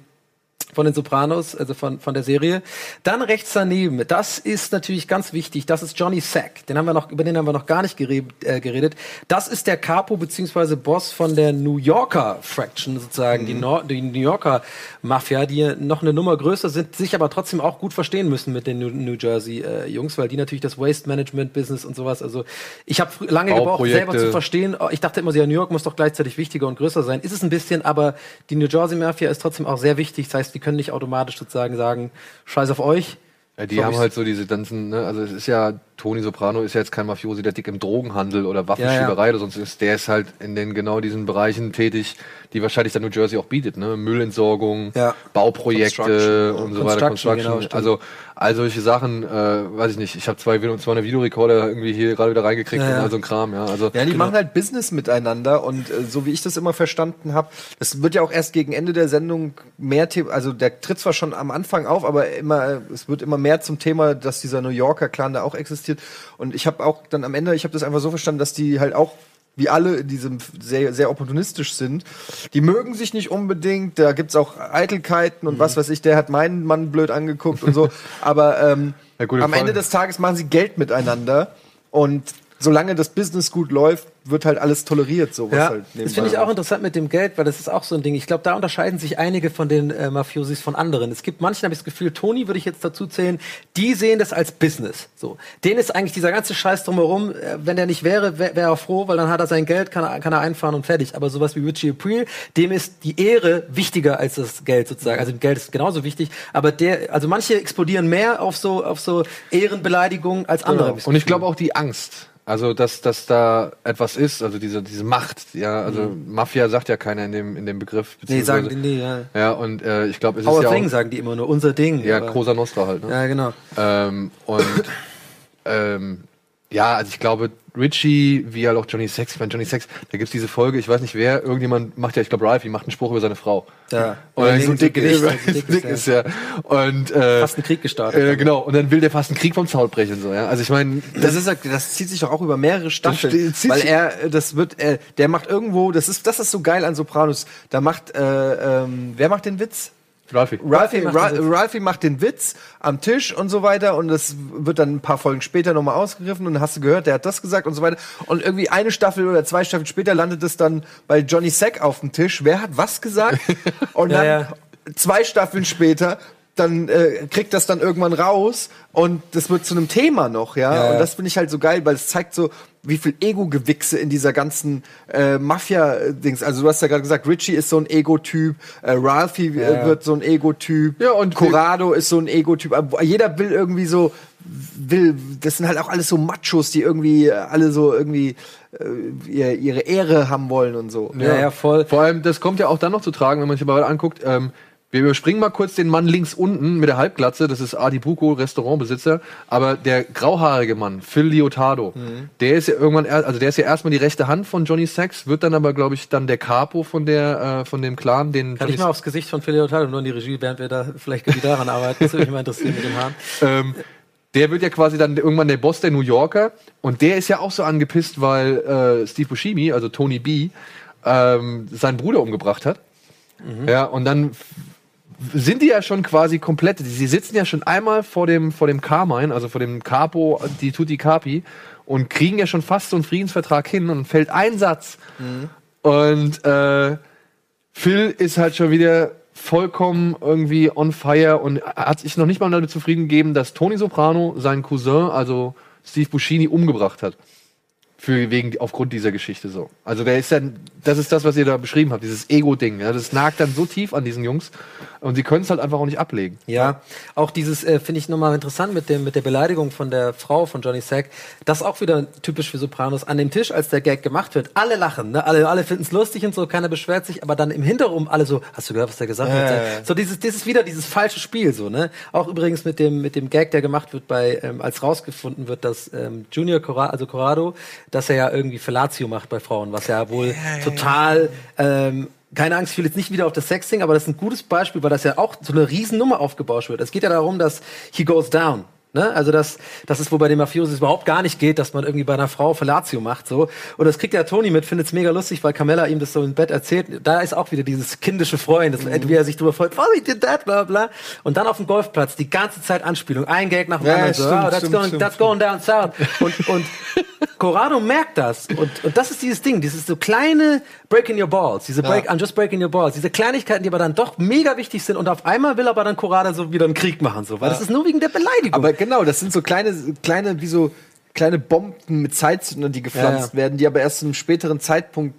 von den Sopranos, also von, von der Serie. Dann rechts daneben, das ist natürlich ganz wichtig, das ist Johnny Sack. Den haben wir noch, über den haben wir noch gar nicht geredet. Äh, geredet. Das ist der Capo beziehungsweise Boss von der New Yorker Fraction sozusagen, die, Nor die New Yorker Mafia, die noch eine Nummer größer sind, sich aber trotzdem auch gut verstehen müssen mit den New, New Jersey äh, Jungs, weil die natürlich das Waste Management Business und sowas. Also ich habe lange gebraucht, selber zu verstehen. Ich dachte immer, ja, New York muss doch gleichzeitig wichtiger und größer sein. Ist es ein bisschen, aber die New Jersey Mafia ist trotzdem auch sehr wichtig. Das heißt, wir können nicht automatisch sozusagen sagen, scheiß auf euch. Ja, die So haben halt so diese ganzen, ne, also es ist ja, Tony Soprano ist ja jetzt kein Mafiosi, der dick im Drogenhandel oder Waffenschieberei oder sonst ist, der ist halt in den genau diesen Bereichen tätig, die wahrscheinlich dann New Jersey auch bietet, ne? Müllentsorgung, Ja. Bauprojekte Construction, und so weiter, Construction, genau, also all solche Sachen, äh, weiß ich nicht, ich habe zwei, Video- 200 Videorekorder irgendwie hier gerade wieder reingekriegt Ja, ja. und all so ein Kram, ja. Also Ja, die machen halt Business miteinander und äh, so wie ich das immer verstanden habe, das wird ja auch erst gegen Ende der Sendung mehr Thema, also der tritt zwar schon am Anfang auf, aber immer äh, es wird immer mehr zum Thema, dass dieser New Yorker Clan da auch existiert und ich habe auch dann am Ende, ich habe das einfach so verstanden, dass die halt auch wie alle in diesem sehr, sehr opportunistisch sind. Die mögen sich nicht unbedingt, da gibt's auch Eitelkeiten und was weiß ich, der hat meinen Mann blöd angeguckt und so. Aber ähm, Ja, am. Ende des Tages machen sie Geld miteinander und solange das Business gut läuft, wird halt alles toleriert. So, was Ja, halt das finde ich auch interessant mit dem Geld, weil das ist auch so ein Ding. Ich glaube, da unterscheiden sich einige von den äh, Mafiosis von anderen. Es gibt manchen, habe ich das Gefühl, Tony würde ich jetzt dazu zählen, die sehen das als Business. So, denen ist eigentlich dieser ganze Scheiß drumherum, äh, wenn der nicht wäre, wäre wär er froh, weil dann hat er sein Geld, kann er, kann er einfahren und fertig. Aber sowas wie Richie April, dem ist die Ehre wichtiger als das Geld sozusagen. Also Geld ist genauso wichtig, aber der, also manche explodieren mehr auf so auf so Ehrenbeleidigungen als andere. das Und ich glaube auch die Angst. Also, dass, dass da etwas ist, also diese, diese Macht, ja, also Mafia sagt ja keiner in dem, in dem Begriff. Mhm. nee, sagen die, nee, ja. Ja, und äh, ich glaube, es ist Our ja Thing auch, sagen die immer nur, unser Ding. ja, aber- Cosa Nostra halt, ne? Ja, genau. Ähm, und ähm, ja, also ich glaube, Richie, wie halt auch Johnny Sex, ich meine, Johnny Sex, da gibt's diese Folge, ich weiß nicht wer, irgendjemand macht ja, ich glaube, Ralphie macht einen Spruch über seine Frau. Ja. Und Wegen so dick, ist, dick dick ist, ja. Und äh, Fast einen Krieg gestartet. äh, genau, und dann will der fast einen Krieg vom Zaun brechen, so, ja. Also ich meine, Das ist, das zieht sich doch auch über mehrere Staffeln, zieht weil er, äh, das wird, äh, der macht irgendwo, das ist, das ist so geil an Sopranos. Da macht, äh, ähm, wer macht den Witz? Ralphie. Ralphie, macht Ra den Witz. Ralphie macht den Witz am Tisch und so weiter und das wird dann ein paar Folgen später nochmal ausgegriffen und dann hast du gehört, der hat das gesagt und so weiter und irgendwie eine Staffel oder zwei Staffeln später landet es dann bei Johnny Sack auf dem Tisch. Wer hat was gesagt? Und Ja, dann ja. zwei Staffeln später dann äh, kriegt das dann irgendwann raus und das wird zu einem Thema noch, ja. Ja, ja. Und das finde ich halt so geil, weil es zeigt so, wie viel Ego-Gewichse in dieser ganzen äh, Mafia-Dings. Also du hast ja gerade gesagt, Richie ist so ein Ego-Typ, äh, Ralphie Ja. wird so ein Ego-Typ, Ja, und- Corrado ist so ein Ego-Typ. Jeder will irgendwie so, will, das sind halt auch alles so Machos, die irgendwie äh, alle so irgendwie äh, ihr- ihre Ehre haben wollen und so. Ja, ja, voll. Vor allem, das kommt ja auch dann noch zu tragen, wenn man sich aber anguckt. Ähm, wir überspringen mal kurz den Mann links unten mit der Halbglatze. Das ist Adi Buko, Restaurantbesitzer. Aber der grauhaarige Mann, Phil Liotardo, Mhm. der ist ja irgendwann, er- also der ist ja erstmal die rechte Hand von Johnny Sachs, wird dann aber, glaube ich, dann der Capo von der, äh, von dem Clan, den Kann Johnny ich mal aufs Gesicht von Philly Hotel und nur in die Regie, während wir da vielleicht daran arbeiten. Das würde mich mal interessieren mit dem Haaren. ähm, der wird ja quasi dann irgendwann der Boss der New Yorker und der ist ja auch so angepisst, weil äh, Steve Buscemi, also Tony B, ähm, seinen Bruder umgebracht hat. Ja, und dann sind die ja schon quasi komplett, sie sitzen ja schon einmal vor dem, vor dem Carmine, also vor dem Capo, die Tutti Capi, und kriegen ja schon fast so einen Friedensvertrag hin und fällt ein Satz. Und äh, Phil ist halt schon wieder vollkommen irgendwie on fire und hat sich noch nicht mal damit zufrieden gegeben, dass Tony Soprano seinen Cousin, also Steve Buscini, umgebracht hat. Für wegen, aufgrund dieser Geschichte so. Also der ist dann, das ist das, was ihr da beschrieben habt, dieses Ego-Ding. Ja, das nagt dann so tief an diesen Jungs und sie können es halt einfach auch nicht ablegen. Ja, auch dieses äh, finde ich nochmal interessant mit dem mit der Beleidigung von der Frau von Johnny Sack. Das ist auch wieder typisch für Sopranos. An dem Tisch, als der Gag gemacht wird, alle lachen, ne? alle, alle finden es lustig und so, keiner beschwert sich, aber dann im Hintergrund alle so, hast du gehört, was der gesagt hat? ja, ja. So dieses, dieses wieder dieses falsche Spiel so, ne? Auch übrigens mit dem mit dem Gag, der gemacht wird bei, ähm, als rausgefunden wird, dass ähm, Junior Corrado, also Corrado, dass er ja irgendwie Fellatio macht bei Frauen, was ja wohl total ähm, keine Angst, ich will jetzt nicht wieder auf das Sexting, aber das ist ein gutes Beispiel, weil das ja auch so eine Riesennummer aufgebauscht wird. Es geht ja darum, dass he goes down. Ne? Also das, das ist, wo bei den Mafiosis überhaupt gar nicht geht, dass man irgendwie bei einer Frau Fellatio macht. so. Und das kriegt ja Tony mit, findet es mega lustig, weil Carmella ihm das so im Bett erzählt. Da ist auch wieder dieses kindische Freuen, das, wie er sich drüber freut, oh, he did that, bla bla. Und dann auf dem Golfplatz die ganze Zeit Anspielung, ein Gag nach dem Ja, anderen. so, stimmt, oh, that's, stimmt, going, stimmt, that's going down south. Und, und Corrado merkt das. Und, und das ist dieses Ding, dieses so kleine Breaking Your Balls, diese Break, I'm just breaking your balls, diese Kleinigkeiten, die aber dann doch mega wichtig sind und auf einmal will aber dann Corrado so wieder einen Krieg machen, so, weil das ist nur wegen der Beleidigung. Aber genau, das sind so kleine, kleine, wie so kleine Bomben mit Zeitzündern, die gepflanzt Ja, ja. werden, die aber erst zu einem späteren Zeitpunkt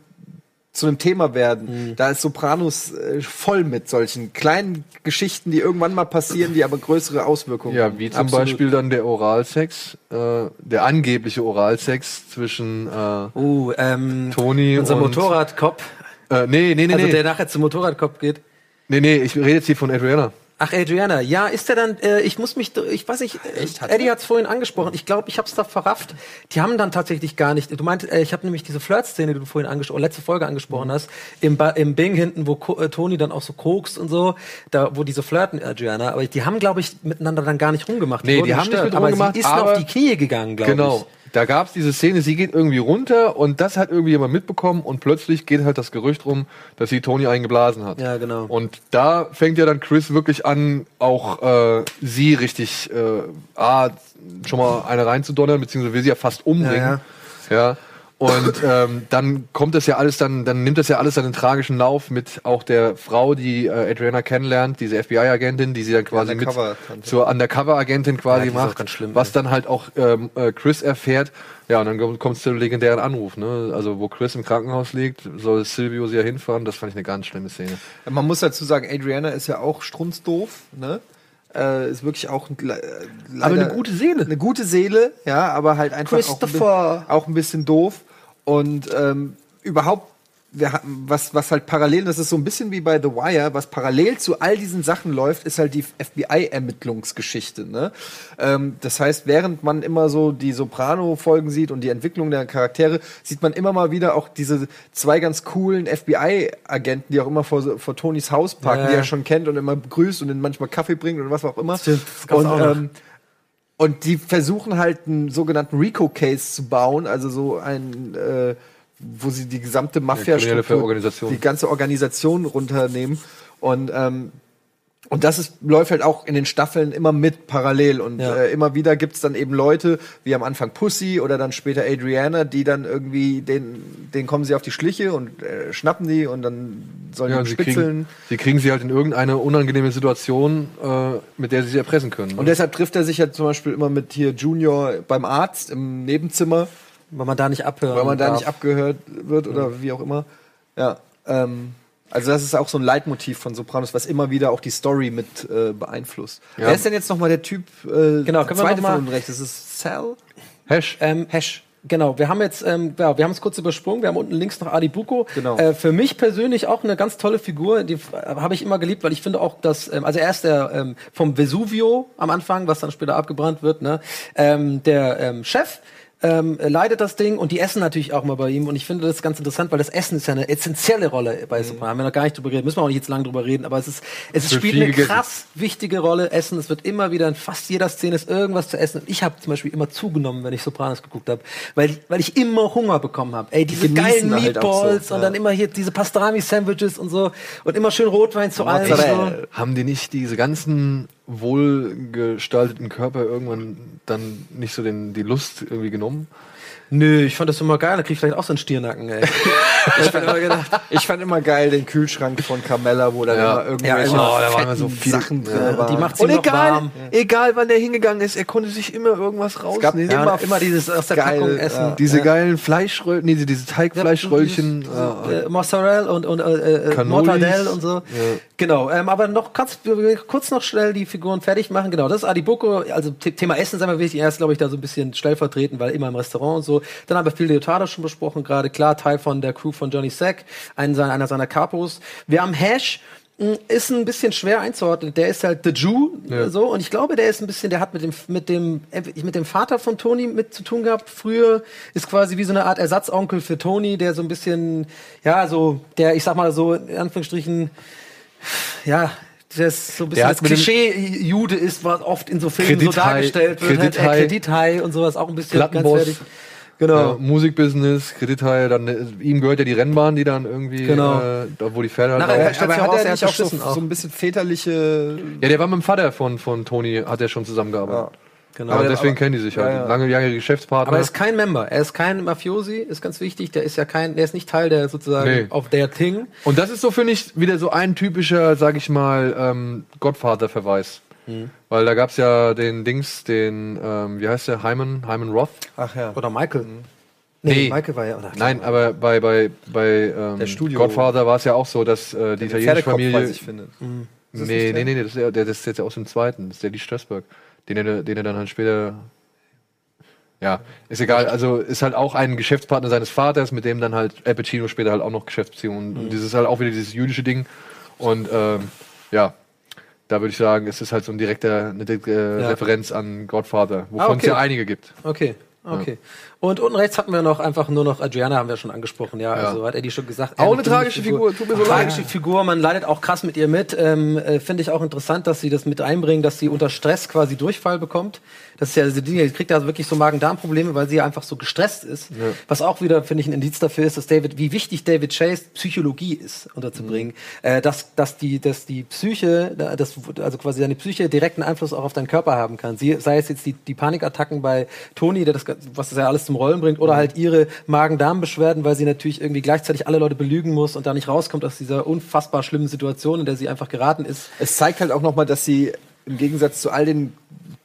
zu einem Thema werden. Mhm. Da ist Sopranos äh, voll mit solchen kleinen Geschichten, die irgendwann mal passieren, die aber größere Auswirkungen Ja, haben. wie zum Absolut. Beispiel dann der Oralsex, äh, der angebliche Oralsex zwischen äh, Uh, ähm, Tony unser und- Motorradkopf, äh, nee, nee, nee, also nee. der nachher zum Motorradkopf geht. nee, nee, ich rede jetzt hier von Adriana. Ach, Adriana, ja, ist der dann, äh, ich muss mich, ich weiß nicht, äh, Echt, hat Eddie hat es vorhin angesprochen, ich glaube, ich habe es da verrafft. Die haben dann tatsächlich gar nicht, du meintest, äh, ich habe nämlich diese Flirt-Szene, die du vorhin angesprochen, letzte Folge angesprochen hast, im, ba im Bing hinten, wo Ko äh, Toni dann auch so kokst und so, da, wo diese flirten, Adriana, aber die haben, glaube ich, miteinander dann gar nicht rumgemacht. Nee, wurden die haben nicht gestört, mit aber rumgemacht, sie ist aber- auf die Knie gegangen, glaube Genau. ich. Da gab es diese Szene, sie geht irgendwie runter und das hat irgendwie jemand mitbekommen und plötzlich geht halt das Gerücht rum, dass sie Tony eingeblasen hat. Ja, genau. Und da fängt ja dann Chris wirklich an, auch äh, sie richtig äh, ah, schon mal eine reinzudonnern, beziehungsweise will sie ja fast umbringen. Ja, ja. Ja. Und ähm, dann kommt das ja alles, dann, dann nimmt das ja alles einen tragischen Lauf mit auch der Frau, die äh, Adriana kennenlernt, diese FBI-Agentin, die sie dann quasi mit zur Undercover-Agentin quasi Ja, macht, schlimm, was dann halt auch ähm, äh, Chris erfährt. Ja, und dann kommt es zu dem legendären Anruf, ne? Also wo Chris im Krankenhaus liegt, soll Silvio sie ja hinfahren. Das fand ich eine ganz schlimme Szene. Man muss dazu sagen, Adriana ist ja auch strunzdoof, ne? Äh, ist wirklich auch ein, äh, leider eine gute Seele. Eine gute Seele, ja, aber halt einfach auch ein, Christopher. bi- auch ein bisschen doof. Und ähm, überhaupt, wir was, was halt parallel, das ist so ein bisschen wie bei The Wire, was parallel zu all diesen Sachen läuft, ist halt die FBI-Ermittlungsgeschichte. Ne? Ähm, das heißt, während man immer so die Soprano-Folgen sieht und die Entwicklung der Charaktere, sieht man immer mal wieder auch diese zwei ganz coolen FBI-Agenten, die auch immer vor, vor Tonys Haus parken, Ja. die er schon kennt und immer begrüßt und ihm manchmal Kaffee bringt und was auch immer. Stimmt, das und, auch noch. ähm, und die versuchen halt einen sogenannten Rico-Case zu bauen, also so ein, äh, wo sie die gesamte mafia Organisation. die ganze Organisation runternehmen. Und, ähm, und das ist, läuft halt auch in den Staffeln immer mit parallel. Und Ja. äh, immer wieder gibt's dann eben Leute, wie am Anfang Pussy oder dann später Adriana, die dann irgendwie, den, den kommen sie auf die Schliche und äh, schnappen die und dann sollen Ja, die und sie spitzeln. kriegen, sie kriegen sie halt in irgendeine unangenehme Situation, äh, mit der sie sie erpressen können. ne? Und deshalb trifft er sich ja zum Beispiel immer mit hier Junior beim Arzt im Nebenzimmer. Weil man da nicht abhört. weil man da nicht abgehört wird oder wie auch immer. Ja, ähm, also das ist auch so ein Leitmotiv von Sopranos, was immer wieder auch die Story mit äh, beeinflusst. Ja. Wer ist denn jetzt nochmal der Typ? Äh, Genau, der können wir zweite noch mal- rechts. Das ist Sal. Hash. Ähm, Hash. Genau, wir haben jetzt, ähm, ja, wir haben es kurz übersprungen. Wir haben unten links noch Adi Buko. Genau. Äh, für mich persönlich auch eine ganz tolle Figur. Die äh, habe ich immer geliebt, weil ich finde auch, dass, ähm, also er ist der ähm, vom Vesuvio am Anfang, was dann später abgebrannt wird, ne, ähm, der ähm, Chef. Ähm, leidet das Ding und die essen natürlich auch mal bei ihm und ich finde das ganz interessant, weil das Essen ist ja eine essentielle Rolle bei Mhm. Sopranos. Haben wir noch gar nicht drüber geredet, müssen wir auch nicht jetzt lange drüber reden, aber es ist, es wird spielt eine gegessen. krass wichtige Rolle. Essen, es wird immer wieder in fast jeder Szene ist irgendwas zu essen. Und ich habe zum Beispiel immer zugenommen, wenn ich Sopranos geguckt habe, weil, weil ich immer Hunger bekommen habe. Ey, diese genießen geilen halt auch so, Meatballs und ja. dann immer hier diese Pastrami-Sandwiches und so und immer schön Rotwein zu allem. So. Haben die nicht diese ganzen wohlgestalteten Körper irgendwann dann nicht so den, die Lust irgendwie genommen? Nö, ich fand das immer geil. Da krieg ich vielleicht auch so einen Stiernacken, ey. ich hab immer gedacht, Ich fand immer geil den Kühlschrank von Carmella, wo dann Ja. immer irgendwelche Ja, oh, da waren so viele- Sachen drin Ja. waren. die macht sie Und noch egal, warm. egal wann der hingegangen ist, er konnte sich immer irgendwas gab rausnehmen. Ja, immer immer dieses aus der geil, Packung essen. ja. diese geilen Fleischröllchen, nee, diese Teigfleischröllchen. äh, äh, Mozzarella und, und äh, äh, Cannolis. Mortadelle und so. Genau, ähm, aber noch du kurz noch schnell die Figuren fertig machen. Genau, das ist Adiboko. Also The Thema Essen ist einmal wichtig. Er ist, glaube ich, da so ein bisschen stellvertretend, weil immer im Restaurant und so. Dann haben wir Phil Leotardo schon besprochen, gerade klar, Teil von der Crew von Johnny Sack, einen seiner, einer seiner Capos. Wir haben Hash. mh, Ist ein bisschen schwer einzuordnen. Der ist halt The Jew, Ja. so. Und ich glaube, der ist ein bisschen, der hat mit dem, mit dem, mit dem Vater von Tony mit zu tun gehabt. Früher ist quasi wie so eine Art Ersatzonkel für Tony, der so ein bisschen, ja, so, der, ich sag mal so, in Anführungsstrichen, ja, ist so ein bisschen das mit dem- Klischee-Jude ist, was oft in so Filmen so Kredithai, dargestellt wird. Halt, Kredithai. äh, Kredithai und sowas auch ein bisschen Plattenboss. ganz fertig. Genau. Ja, Musikbusiness, Kreditteil, dann äh, ihm gehört ja die Rennbahn, die dann irgendwie, Genau. äh, wo die Pferde halt Nachher- laufen. er stellt aber hat er nicht hat auch so, auch. so ein bisschen väterliche Ja, der war mit dem Vater von, von Tony, hat er schon zusammengearbeitet. Genau. Aber deswegen aber- kennen die sich halt. ja, ja. Lange, lange Geschäftspartner. Aber er ist kein Member. Er ist kein Mafiosi, ist ganz wichtig. Der ist ja kein, der ist nicht Teil der sozusagen Nee. auf der Thing. Und das ist so, finde ich, wieder so ein typischer, sag ich mal, ähm, Gottvater-Verweis. Mhm. Weil da gab's ja den Dings, den, ähm, wie heißt der, Hyman, Hyman Roth? Ach ja. Oder Michael. Nee. Michael war ja, oder? Nein, aber bei, bei, bei ähm, Der Studio- Godfather war es ja auch so, dass äh, die italienische Familie. weiß ich finde. Ist das nee, nee, der? nee, nee, das ist, ja- der, das ist jetzt aus dem zweiten, das ist der Lee Strasberg, den er, den er dann halt später. Ja, ist egal. Also ist halt auch ein Geschäftspartner seines Vaters, mit dem dann halt Al Pacino später halt auch noch Geschäftsbeziehungen. Und dieses ist halt auch wieder dieses jüdische Ding. Und ähm, ja, da würde ich sagen, es ist halt so ein direkter, eine direkte äh, Ja. Referenz an Godfather, wovon Ah, okay. es ja einige gibt. Okay. Okay. Und unten rechts hatten wir noch einfach nur noch Adriana, haben wir schon angesprochen, ja. Ja. Also hat Eddie schon gesagt. Auch er- eine tragische Figur, tut mir so leid. Tragische Figur, man leidet auch krass mit ihr mit. Ähm, äh, Finde ich auch interessant, dass sie das mit einbringen, dass sie unter Stress quasi Durchfall bekommt. Das ist ja diese Dinge, sie kriegt da wirklich so Magen-Darm-Probleme, weil sie ja einfach so gestresst ist. Was auch wieder, finde ich, ein Indiz dafür ist, dass David, wie wichtig David Chase Psychologie ist, unterzubringen. Äh, dass, dass die, dass die Psyche, da- das, also quasi deine Psyche direkten Einfluss auch auf deinen Körper haben kann. Sie, sei es jetzt die, die Panikattacken bei Tony, der das, was das ja alles zum zum Rollen bringt. Oder halt ihre Magen-Darm-Beschwerden, weil sie natürlich irgendwie gleichzeitig alle Leute belügen muss und da nicht rauskommt aus dieser unfassbar schlimmen Situation, in der sie einfach geraten ist. Es zeigt halt auch nochmal, dass sie im Gegensatz zu all den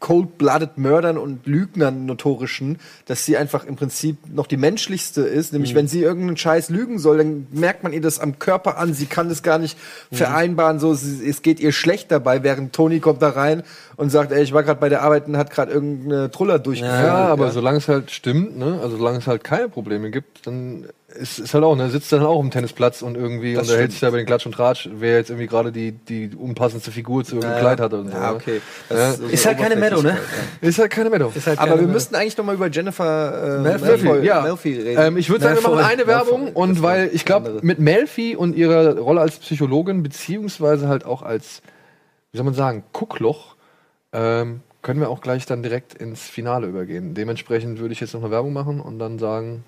cold-blooded Mördern und Lügnern notorischen, dass sie einfach im Prinzip noch die menschlichste ist. Nämlich, wenn sie irgendeinen Scheiß lügen soll, dann merkt man ihr das am Körper an. Sie kann das gar nicht vereinbaren. So, sie, es geht ihr schlecht dabei, während Tony kommt da rein und sagt, ey, ich war gerade bei der Arbeit und hat gerade irgendeine Truller durchgeführt. Ja, aber solange es halt stimmt, ne, also solange es halt keine Probleme gibt, dann ist, ist halt auch, ne, sitzt dann auch im Tennisplatz und irgendwie Das unterhält stimmt. sich da bei den Klatsch und Tratsch, wer jetzt irgendwie gerade die, die unpassendste Figur zu irgendeinem Ja. Kleid hat und so. Ja, ne? okay. Ja. so Ist halt keine Meadow, ne? Ist halt keine Meadow. Ist halt Aber wir müssten eigentlich noch mal über Jennifer äh, Melfi, Malfoy, ja. Malfi reden. Ähm, ich würde sagen, wir machen eine Werbung Malfoy. und weil ich glaube, mit Melfi und ihrer Rolle als Psychologin, beziehungsweise halt auch als, wie soll man sagen, Guckloch, ähm, können wir auch gleich dann direkt ins Finale übergehen. Dementsprechend würde ich jetzt noch eine Werbung machen und dann sagen,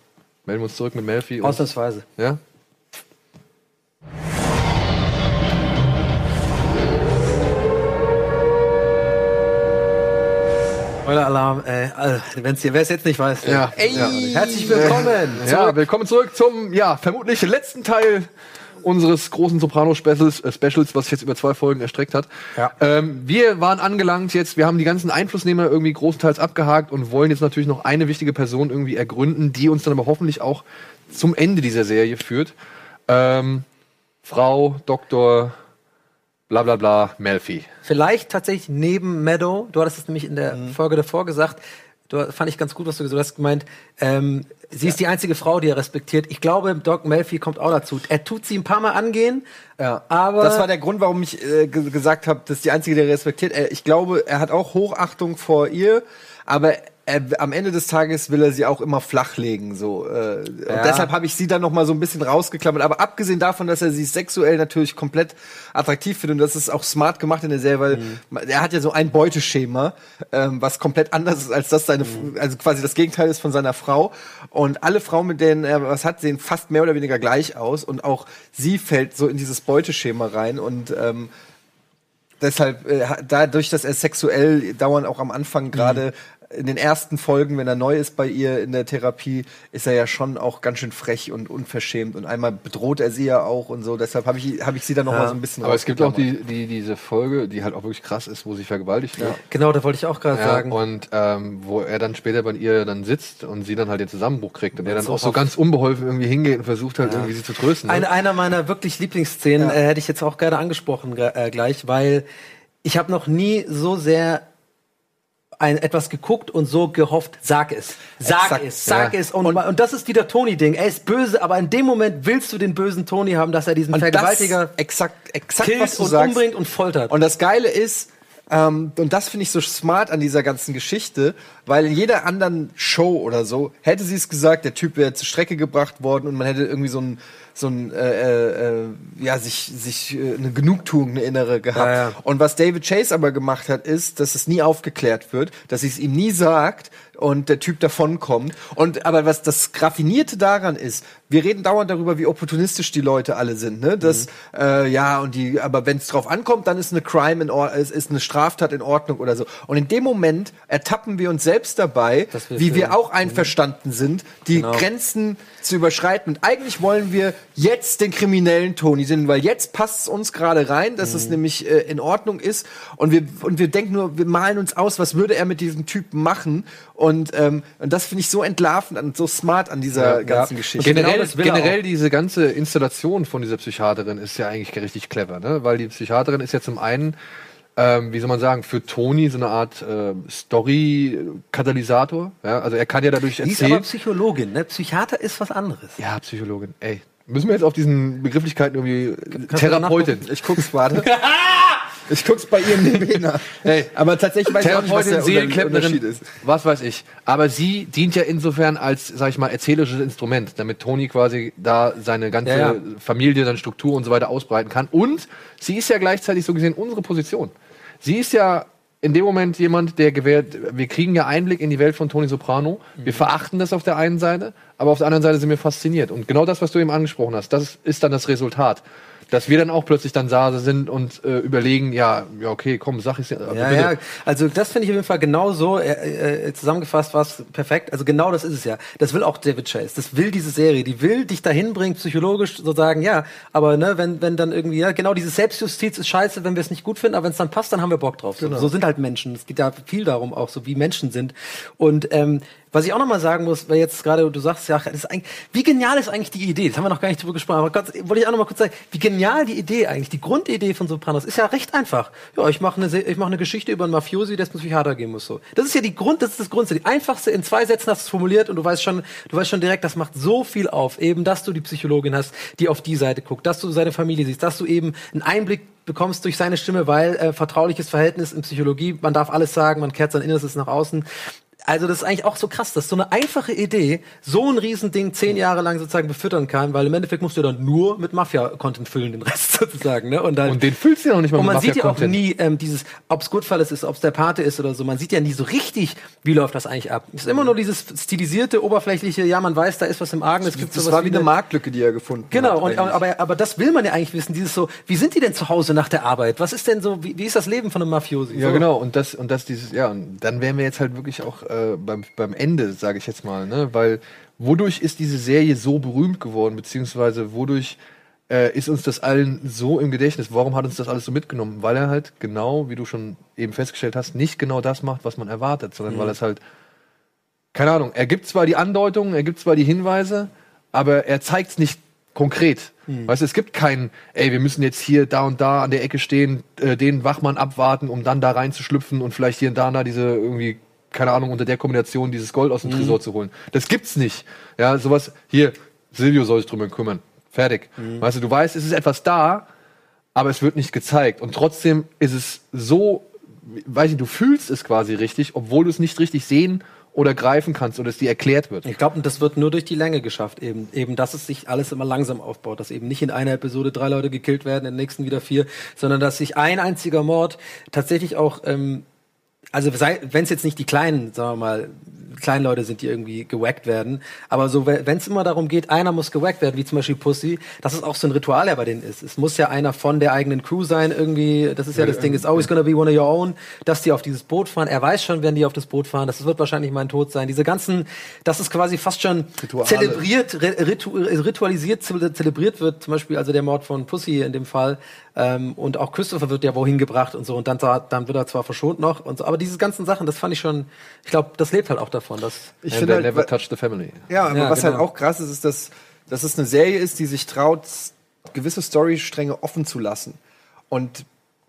melden wir uns zurück mit Melfi. Ausnahmsweise. ja? Spoiler-Alarm, äh, also, hier, wer es jetzt nicht weiß. Ja. Ey, Ja. herzlich willkommen. Ja, zurück. willkommen zurück zum, ja, vermutlich letzten Teil unseres großen Soprano-Specials, äh, Specials, was sich jetzt über zwei Folgen erstreckt hat. Ja. Ähm, wir waren angelangt jetzt, wir haben die ganzen Einflussnehmer irgendwie großenteils abgehakt und wollen jetzt natürlich noch eine wichtige Person irgendwie ergründen, die uns dann aber hoffentlich auch zum Ende dieser Serie führt. Ähm, Frau Dr. bla bla bla Melfi. Vielleicht tatsächlich neben Meadow. Du hattest es nämlich in der Folge davor gesagt. Du fand ich ganz gut, was du gesagt hast. Gemeint, ähm, sie ist die einzige Frau, die er respektiert. Ich glaube, Doc Melfi kommt auch dazu. Er tut sie ein paar Mal angehen, Ja, aber das war der Grund, warum ich äh, ge gesagt habe, das ist die einzige, die er respektiert. Er, ich glaube, er hat auch Hochachtung vor ihr, aber er, am Ende des Tages will er sie auch immer flachlegen. So, äh, und deshalb habe ich sie dann noch mal so ein bisschen rausgeklammert. Aber abgesehen davon, dass er sie sexuell natürlich komplett attraktiv findet, und das ist auch smart gemacht in der Serie, weil er hat ja so ein Beuteschema, ähm, was komplett anders ist als das seine, also quasi das Gegenteil ist von seiner Frau. Und alle Frauen, mit denen er was hat, sehen fast mehr oder weniger gleich aus. Und auch sie fällt so in dieses Beuteschema rein. Und ähm, deshalb, äh, dadurch, dass er sexuell dauernd auch am Anfang gerade in den ersten Folgen, wenn er neu ist bei ihr in der Therapie, ist er ja schon auch ganz schön frech und unverschämt und einmal bedroht er sie ja auch und so. Deshalb habe ich, hab ich sie dann noch mal so ein bisschen Aber es gibt auch die, die, diese Folge, die halt auch wirklich krass ist, wo sie vergewaltigt wird. genau, da wollte ich auch gerade Ja, sagen. und ähm, wo er dann später bei ihr dann sitzt und sie dann halt den Zusammenbruch kriegt und er dann auch so ganz unbeholfen irgendwie hingeht und versucht halt irgendwie sie zu trösten. ne? Eine, einer meiner wirklich Lieblingsszenen äh, hätte ich jetzt auch gerne angesprochen ge- äh, gleich, weil ich habe noch nie so sehr ein, etwas geguckt und so gehofft, sag es. Sag Exakt, es, sag ja. es. Und, und, das ist wieder Tony-Ding. Er ist böse, aber in dem Moment willst du den bösen Tony haben, dass er diesen Und Vergewaltiger das, exakt, exakt, killt und sagst. umbringt und foltert. Und das Geile ist, ähm, und das finde ich so smart an dieser ganzen Geschichte, weil in jeder anderen Show oder so hätte sie es gesagt, der Typ wäre zur Strecke gebracht worden und man hätte irgendwie so ein so ein äh, äh, ja sich sich äh, eine Genugtuung eine innere gehabt. Ja, ja. Und was David Chase aber gemacht hat, ist, dass es nie aufgeklärt wird, dass sie es ihm nie sagt und der Typ davonkommt. Und aber was das Raffinierte daran ist, wir reden dauernd darüber, wie opportunistisch die Leute alle sind. Ne? Das, äh, ja, und die, aber wenn es drauf ankommt, dann ist eine Crime in ist, ist eine Straftat in Ordnung oder so. Und in dem Moment ertappen wir uns selbst dabei, wir wie wir auch einverstanden sind, die Genau. Grenzen zu überschreiten. Und eigentlich wollen wir jetzt den kriminellen Toni sehen, weil jetzt passt es uns gerade rein, dass Mhm. es nämlich äh, in Ordnung ist. Und wir, und wir denken nur, wir malen uns aus, was würde er mit diesem Typen machen. Und, ähm, und das finde ich so entlarvend und so smart an dieser ganzen Geschichte. Generell, Genau er generell diese ganze Installation von dieser Psychiaterin ist ja eigentlich richtig clever, ne? Weil die Psychiaterin ist ja zum einen, ähm, wie soll man sagen, für Toni so eine Art äh, Story-Katalysator. Ja? Also er kann ja dadurch Die ist erzählen. aber Psychologin, ne? Psychiater ist was anderes. ja, Psychologin. Ey, müssen wir jetzt auf diesen Begrifflichkeiten irgendwie du Therapeutin. Ich guck's, warte. ich guck's bei ihr nebenher nach. Hey, Aber tatsächlich weiß ich auch nicht, was der Seelenklempnerin, ist. was weiß ich. Aber sie dient ja insofern als, sag ich mal, erzählerisches Instrument, damit Toni quasi da seine ganze Ja, ja. Familie, seine Struktur und so weiter ausbreiten kann. Und sie ist ja gleichzeitig so gesehen unsere Position. Sie ist ja in dem Moment jemand, der gewährt, wir kriegen ja Einblick in die Welt von Toni Soprano. Wir verachten das auf der einen Seite, aber auf der anderen Seite sind wir fasziniert. Und genau das, was du eben angesprochen hast, das ist dann das Resultat. Dass wir dann auch plötzlich dann da sind und äh, überlegen, ja, ja, okay, komm, sag ich's ja. Ja, ja, also das finde ich auf jeden Fall genau so äh, äh, zusammengefasst war es perfekt. Also genau das ist es ja. Das will auch David Chase. Das will diese Serie. Die will dich dahin bringen, psychologisch so sagen, ja, aber ne, wenn, wenn dann irgendwie, ja, genau diese Selbstjustiz ist scheiße, wenn wir es nicht gut finden, aber wenn es dann passt, dann haben wir Bock drauf. Genau. So, so sind halt Menschen. Es geht ja viel darum auch, so wie Menschen sind. Und ähm, was ich auch noch mal sagen muss, weil jetzt gerade du sagst, ja, das ist eigentlich, wie genial ist eigentlich die Idee? Das haben wir noch gar nicht drüber gesprochen, aber ganz, wollte ich auch noch mal kurz sagen, wie genial die Idee eigentlich, die Grundidee von Sopranos ist ja recht einfach. Ja, ich mache eine, ich mache eine Geschichte über einen Mafiosi, der es Psychiater gehen muss. So, das ist ja die Grund, das ist das Grundste, die einfachste. In zwei Sätzen hast du es formuliert und du weißt schon, du weißt schon direkt, das macht so viel auf, eben, dass du die Psychologin hast, die auf die Seite guckt, dass du seine Familie siehst, dass du eben einen Einblick bekommst durch seine Stimme, weil äh, vertrauliches Verhältnis in Psychologie, man darf alles sagen, man kehrt sein Innerstes nach außen. Also das ist eigentlich auch so krass, dass so eine einfache Idee so ein Riesending zehn Jahre lang sozusagen befüttern kann, weil im Endeffekt musst du dann nur mit Mafia-Content füllen, den Rest sozusagen. Ne? Und, dann, Und den füllst du ja noch nicht mal und mit man sieht ja auch nie ähm, dieses, ob es Goodfellas ist, ob es der Pate ist oder so. Man sieht ja nie so richtig, wie läuft das eigentlich ab. Es ist immer nur dieses stilisierte, oberflächliche, ja, man weiß, da ist was im Argen. Es gibt Das sowas war wie eine Marktlücke, die er gefunden Genau, hat. und, eigentlich. aber, aber das will man ja eigentlich wissen. Dieses so, wie sind die denn zu Hause nach der Arbeit? Was ist denn so, wie, wie ist das Leben von einem Mafiosi? Ja, so. genau. Und das, und das dieses, ja, und dann wären wir jetzt halt wirklich auch äh, beim, beim Ende, sage ich jetzt mal, ne? Weil wodurch ist diese Serie so berühmt geworden, beziehungsweise wodurch äh, ist uns das allen so im Gedächtnis? Warum hat uns das alles so mitgenommen? Weil er halt genau, wie du schon eben festgestellt hast, nicht genau das macht, was man erwartet, sondern weil er es halt, keine Ahnung, er gibt zwar die Andeutungen, er gibt zwar die Hinweise, aber er zeigt es nicht konkret. Weißt du, es gibt keinen, ey, wir müssen jetzt hier da und da an der Ecke stehen, äh, den Wachmann abwarten, um dann da reinzuschlüpfen und vielleicht hier und da und da diese irgendwie, keine Ahnung, unter der Kombination dieses Gold aus dem Tresor zu holen. Das gibt's nicht. Ja, sowas, hier, Silvio soll sich drum kümmern. Fertig. Weißt du, du weißt, es ist etwas da, aber es wird nicht gezeigt. Und trotzdem ist es so, weiß ich, du fühlst es quasi richtig, obwohl du es nicht richtig sehen oder greifen kannst oder es dir erklärt wird. Ich glaube, das wird nur durch die Länge geschafft, eben, eben, dass es sich alles immer langsam aufbaut, dass eben nicht in einer Episode drei Leute gekillt werden, in der nächsten wieder vier, sondern dass sich ein einziger Mord tatsächlich auch, ähm, also wenn es jetzt nicht die kleinen, sagen wir mal, kleinen Leute sind, die irgendwie gewackt werden, aber so, wenn es immer darum geht, einer muss gewackt werden, wie zum Beispiel Pussy, dass es auch so ein Ritual ja bei denen ist. Es muss ja einer von der eigenen Crew sein, irgendwie, das ist ja das Ding, it's always gonna be one of your own, dass die auf dieses Boot fahren. Er weiß schon, wenn die auf das Boot fahren, das wird wahrscheinlich mein Tod sein. Diese ganzen, das ist quasi fast schon Rituale. zelebriert, ritu, ritualisiert, ze- zelebriert wird, zum Beispiel also der Mord von Pussy in dem Fall. Ähm, und auch Christopher wird ja wohin gebracht und so und dann, dann wird er zwar verschont noch und so, aber diese ganzen Sachen, das fand ich schon, ich glaube, das lebt halt auch davon, dass ich And finde they halt, never touch the family. Ja, aber Ja, was genau. halt auch krass ist, ist, dass, dass es eine Serie ist, die sich traut, gewisse Storystränge offen zu lassen. Und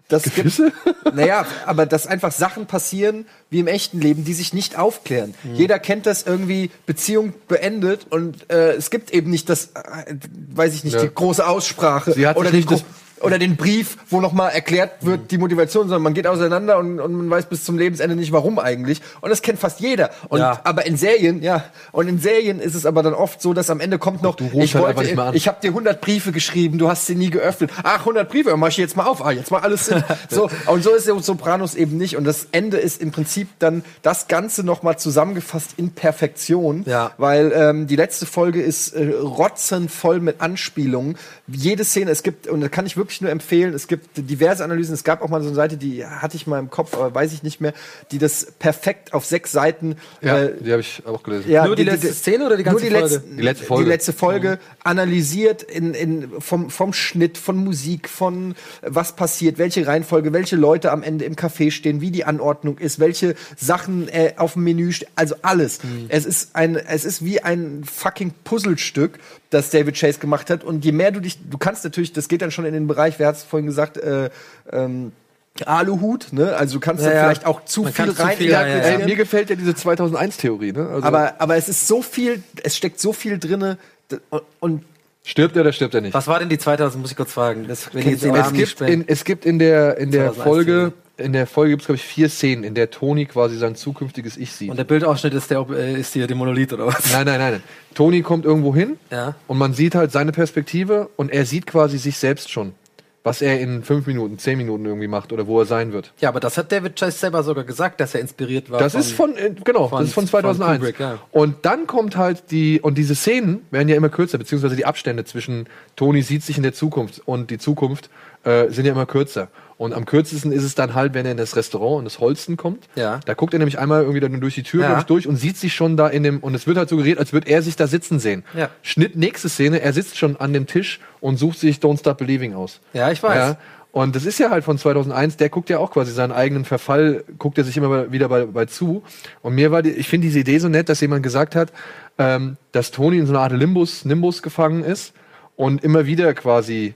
das Gewisse? gibt. Naja, aber dass einfach Sachen passieren, wie im echten Leben, die sich nicht aufklären. Mhm. Jeder kennt das irgendwie, Beziehung beendet und äh, es gibt eben nicht das, äh, weiß ich nicht, Ja. die große Aussprache Sie hat oder sich nicht das- oder den Brief, wo nochmal erklärt wird, die Motivation, sondern man geht auseinander und, und man weiß bis zum Lebensende nicht, warum eigentlich. Und das kennt fast jeder. Und, Ja. Aber in Serien, ja, und in Serien ist es aber dann oft so, dass am Ende kommt noch, ich halt wollte, ich habe dir 100 Briefe geschrieben, du hast sie nie geöffnet. Ach, 100 Briefe, mach ich jetzt mal auf. Ah, jetzt mal alles so, und so ist der Sopranos eben nicht. Und das Ende ist im Prinzip dann das Ganze nochmal zusammengefasst in Perfektion. Ja. Weil ähm, die letzte Folge ist äh, rotzenvoll mit Anspielungen. Jede Szene, es gibt, und das kann ich wirklich nur empfehlen, es gibt diverse Analysen. Es gab auch mal so eine Seite, die hatte ich mal im Kopf, aber weiß ich nicht mehr, die das perfekt auf sechs Seiten Ja, äh, die habe ich auch gelesen. ja, Nur die letzte Szene oder die ganze nur die Folge? Letzten, Die letzte Folge. Die letzte Folge analysiert in, in, vom, vom Schnitt, von Musik, von was passiert, welche Reihenfolge, welche Leute am Ende im Café stehen, wie die Anordnung ist, welche Sachen äh, auf dem Menü stehen, also alles. Mhm. Es ist ein, es ist wie ein fucking Puzzlestück, das David Chase gemacht hat. Und je mehr du dich, du kannst natürlich, das geht dann schon in den Bereich, wer hat es vorhin gesagt, äh, ähm, Aluhut, ne? Also du kannst Ja, da ja. vielleicht auch zu Man viel kann zu rein viel, ja, ja, ja. interpretieren. Ey, mir gefällt ja diese 2001-Theorie, ne? Also, Aber, aber es ist so viel, es steckt so viel drinne d- und, und stirbt er oder stirbt er nicht? Was war denn die 2000, muss ich kurz fragen. Das, wenn jetzt es gibt, in, es gibt in der, in der 2001 Folge, in der Folge gibt es, glaube ich, vier Szenen, in der Toni quasi sein zukünftiges Ich sieht. Und der Bildausschnitt ist, der, äh, ist hier der Monolith oder was? Nein, nein, nein, nein. Toni kommt irgendwo hin Ja. und man sieht halt seine Perspektive und er sieht quasi sich selbst schon. Was er in fünf Minuten, zehn Minuten irgendwie macht oder wo er sein wird. Ja, aber das hat David Chase selber sogar gesagt, dass er inspiriert war. Das ist von, äh, genau, von- das ist von von 2001. Kubrick, ja. Und dann kommt halt die, und diese Szenen werden ja immer kürzer, beziehungsweise die Abstände zwischen Tony sieht sich in der Zukunft und die Zukunft äh, sind ja immer kürzer. Und am kürzesten ist es dann halt, wenn er in das Restaurant, in das Holsten kommt. Ja. Da guckt er nämlich einmal irgendwie dann durch die Tür Ja. ich, durch und sieht sich schon da in dem, und es wird halt suggeriert, als würde er sich da sitzen sehen. Ja. Schnitt, nächste Szene, er sitzt schon an dem Tisch und sucht sich Don't Stop Believing aus. Ja, ich weiß. Ja. Und das ist ja halt von 2001, der guckt ja auch quasi seinen eigenen Verfall, guckt er sich immer wieder bei, bei zu. Und mir war die, ich finde diese Idee so nett, dass jemand gesagt hat, ähm, dass Tony in so einer Art Limbus, Nimbus gefangen ist und immer wieder quasi.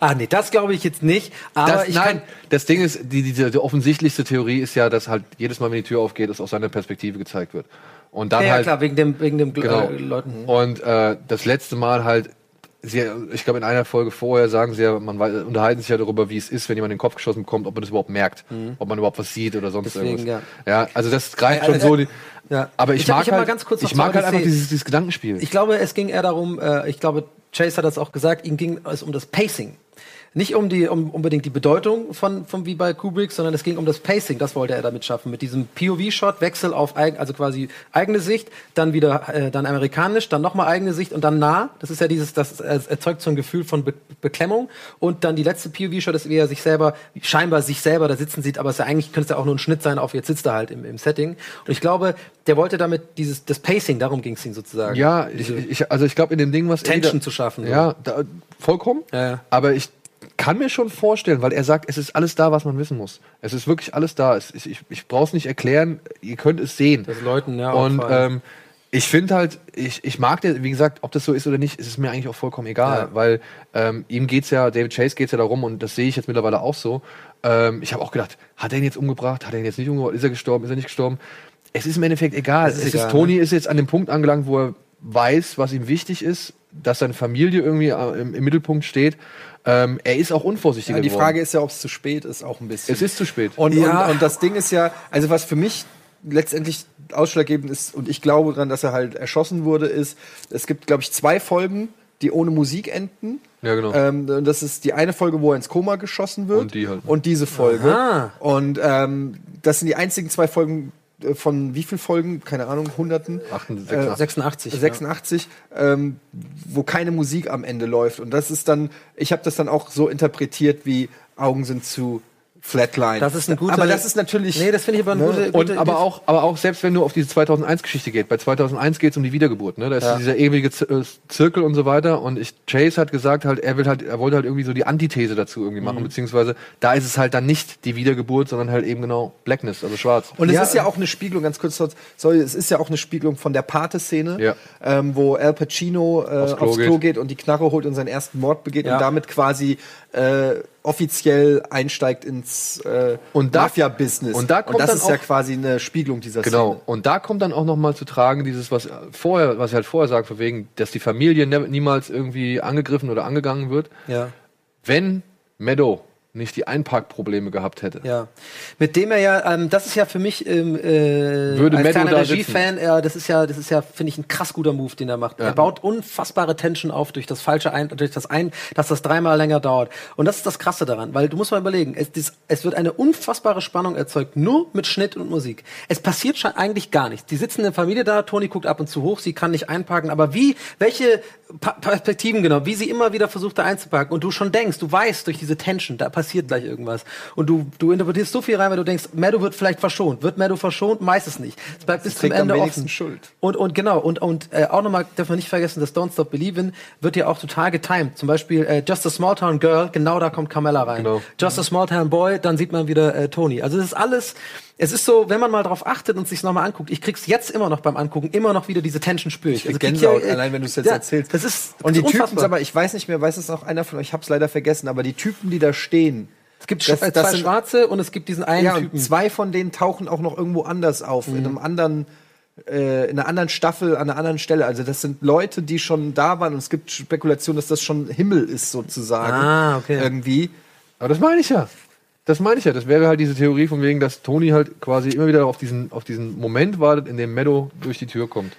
Ah, nee, das glaube ich jetzt nicht. Aber Das, ich nein, das Ding ist, die, diese die offensichtlichste Theorie ist ja, dass halt jedes Mal, wenn die Tür aufgeht, es aus seiner Perspektive gezeigt wird. Und dann Ja, ja, halt, klar, wegen dem, wegen dem Genau. äh, Leuten. Und äh, das letzte Mal halt, sie, ich glaube in einer Folge vorher sagen sie ja, man weiß, unterhalten sich ja darüber, wie es ist, wenn jemand in den Kopf geschossen bekommt, ob man das überhaupt merkt, ob man überhaupt was sieht oder sonst Mhm. Deswegen, irgendwas. Ja. also das greift Ja, schon äh, so. Die, ja. Aber ich, Ich mag ich hab halt, ganz kurz noch ich mag halt einfach dieses, dieses Gedankenspiel. Ich glaube, es ging eher darum, äh, ich glaube, Chase hat das auch gesagt, ihm ging es um das Pacing. Nicht um die um unbedingt die Bedeutung von, von wie bei Kubrick, sondern es ging um das Pacing. Das wollte er damit schaffen. Mit diesem POV-Shot, Wechsel auf eigen, also quasi eigene Sicht, dann wieder äh, dann amerikanisch, dann nochmal eigene Sicht und dann nah. Das ist ja dieses, das erzeugt so ein Gefühl von Be Beklemmung. Und dann die letzte POV-Shot ist, wie er sich selber, scheinbar sich selber da sitzen sieht, aber es ist ja eigentlich könnte es ja auch nur ein Schnitt sein auf jetzt sitzt er halt im, im Setting. Und ich glaube, der wollte damit dieses das Pacing, darum ging es ihm sozusagen. ja, ich, ich, also ich glaube in dem Ding, was Tension zu schaffen. Ja, da, vollkommen. Ja, ja. Aber ich kann mir schon vorstellen, weil er sagt, es ist alles da, was man wissen muss. Es ist wirklich alles da. Es, ich ich, ich brauche es nicht erklären. Ihr könnt es sehen. Das Leuten, ja, Und ähm, ich finde halt, ich, ich mag der, wie gesagt, ob das so ist oder nicht, ist es mir eigentlich auch vollkommen egal, Ja. weil ähm, ihm geht's ja, David Chase geht's ja darum und das sehe ich jetzt mittlerweile auch so. Ähm, ich habe auch gedacht, hat er ihn jetzt umgebracht? Hat er ihn jetzt nicht umgebracht? Ist er gestorben? Ist er nicht gestorben? Es ist im Endeffekt egal. Es ist es egal, ist, Tony ist jetzt an dem Punkt angelangt, wo er weiß, was ihm wichtig ist, dass seine Familie irgendwie äh, im, im Mittelpunkt steht. Ähm, er ist auch unvorsichtiger Ja, die geworden. Frage ist ja, ob es zu spät ist, auch ein bisschen. es ist zu spät. Und, Ja. und, und das Ding ist ja, also was für mich letztendlich ausschlaggebend ist, und ich glaube daran, dass er halt erschossen wurde, ist, es gibt, glaube ich, zwei Folgen, die ohne Musik enden. Ja, genau. Ähm, und das ist die eine Folge, wo er ins Koma geschossen wird. Und die halt. Und diese Folge. Aha. Und ähm, das sind die einzigen zwei Folgen von wie viel Folgen? Keine Ahnung, Hunderten. 88. Äh, 86. ja. 86, ähm, wo keine Musik am Ende läuft. Und das ist dann, ich habe das dann auch so interpretiert, wie Augen sind zu Flatline. Das ist ein guter- Aber das ist natürlich. Nee, das finde ich aber eine Ne? gute, Und gute aber auch, aber auch selbst wenn du auf diese 2001-Geschichte geht, bei 2001 geht es um die Wiedergeburt, ne? Da ist Ja. dieser ewige äh, Zirkel und so weiter. Und ich, Chase hat gesagt, halt, er will halt, er wollte halt irgendwie so die Antithese dazu irgendwie Mhm. machen, beziehungsweise da ist es halt dann nicht die Wiedergeburt, sondern halt eben genau Blackness, also schwarz. Und es Ja. ist ja auch eine Spiegelung, ganz kurz, sorry, es ist ja auch eine Spiegelung von der Pate-Szene, Ja. ähm, wo Al Pacino äh, aufs, Klo Klo, geht. geht. und die Knarre holt und seinen ersten Mord begeht Ja. und damit quasi äh, offiziell einsteigt ins äh, Und Mafia-Business. und da kommt das dann ist ja auch- quasi eine Spiegelung dieser Genau. Szene. Und da kommt dann auch noch mal zu tragen dieses, was vorher, was ich halt vorher sagt, von wegen, dass die Familie niemals irgendwie angegriffen oder angegangen wird. Ja. Wenn Meadow nicht die Einparkprobleme gehabt hätte. Ja, mit dem er ja, ähm, das ist ja für mich ähm, äh, Würde als Meadow kleiner da Regiefan, ja, das ist ja, das ist ja, finde ich, ein krass guter Move, den er macht. Er baut unfassbare Tension auf durch das falsche ein, durch das ein, dass das dreimal länger dauert. Und das ist das Krasse daran, weil du musst mal überlegen, es, dies, es wird eine unfassbare Spannung erzeugt, nur mit Schnitt und Musik. Es passiert schon eigentlich gar nichts. Die sitzen in der Familie da, Toni guckt ab und zu hoch, sie kann nicht einparken, aber wie, welche pa Perspektiven genau, wie sie immer wieder versucht da einzuparken und du schon denkst, du weißt durch diese Tension, da passiert gleich irgendwas. Und du, du interpretierst so viel rein, weil du denkst, Meadow wird vielleicht verschont. Wird Meadow verschont? Meistens nicht. Es bleibt bis zum Ende offen. Schuld. Und, und genau, und, und äh, auch nochmal, darf man nicht vergessen, das Don't Stop Believin' wird ja auch total getimed. Zum Beispiel äh, Just a Small Town Girl, genau da kommt Carmella rein. Genau. Just a Small Town Boy, dann sieht man wieder äh, Tony. Also das ist alles, es ist so, wenn man mal drauf achtet und sich's nochmal anguckt, ich krieg's jetzt immer noch beim Angucken, immer noch wieder diese Tension spüre ich. krieg krieg Gänsehaut, äh, allein wenn du's jetzt ja, erzählst. Das ist Und die Typen, aber ich weiß nicht mehr, weiß es noch einer von euch, ich hab's leider vergessen, aber die Typen, die da stehen, es gibt das- äh, das zwei sind- Schwarze und es gibt diesen einen ja, Typen. zwei von denen tauchen auch noch irgendwo anders auf, in einem anderen, äh, in einer anderen Staffel, an einer anderen Stelle. Also das sind Leute, die schon da waren und es gibt Spekulationen, dass das schon Himmel ist sozusagen. Ah, okay. Irgendwie. Aber das meine ich ja. Das meine ich ja. Das wäre halt diese Theorie von wegen, dass Tony halt quasi immer wieder auf diesen, auf diesen Moment wartet, in dem Meadow durch die Tür kommt.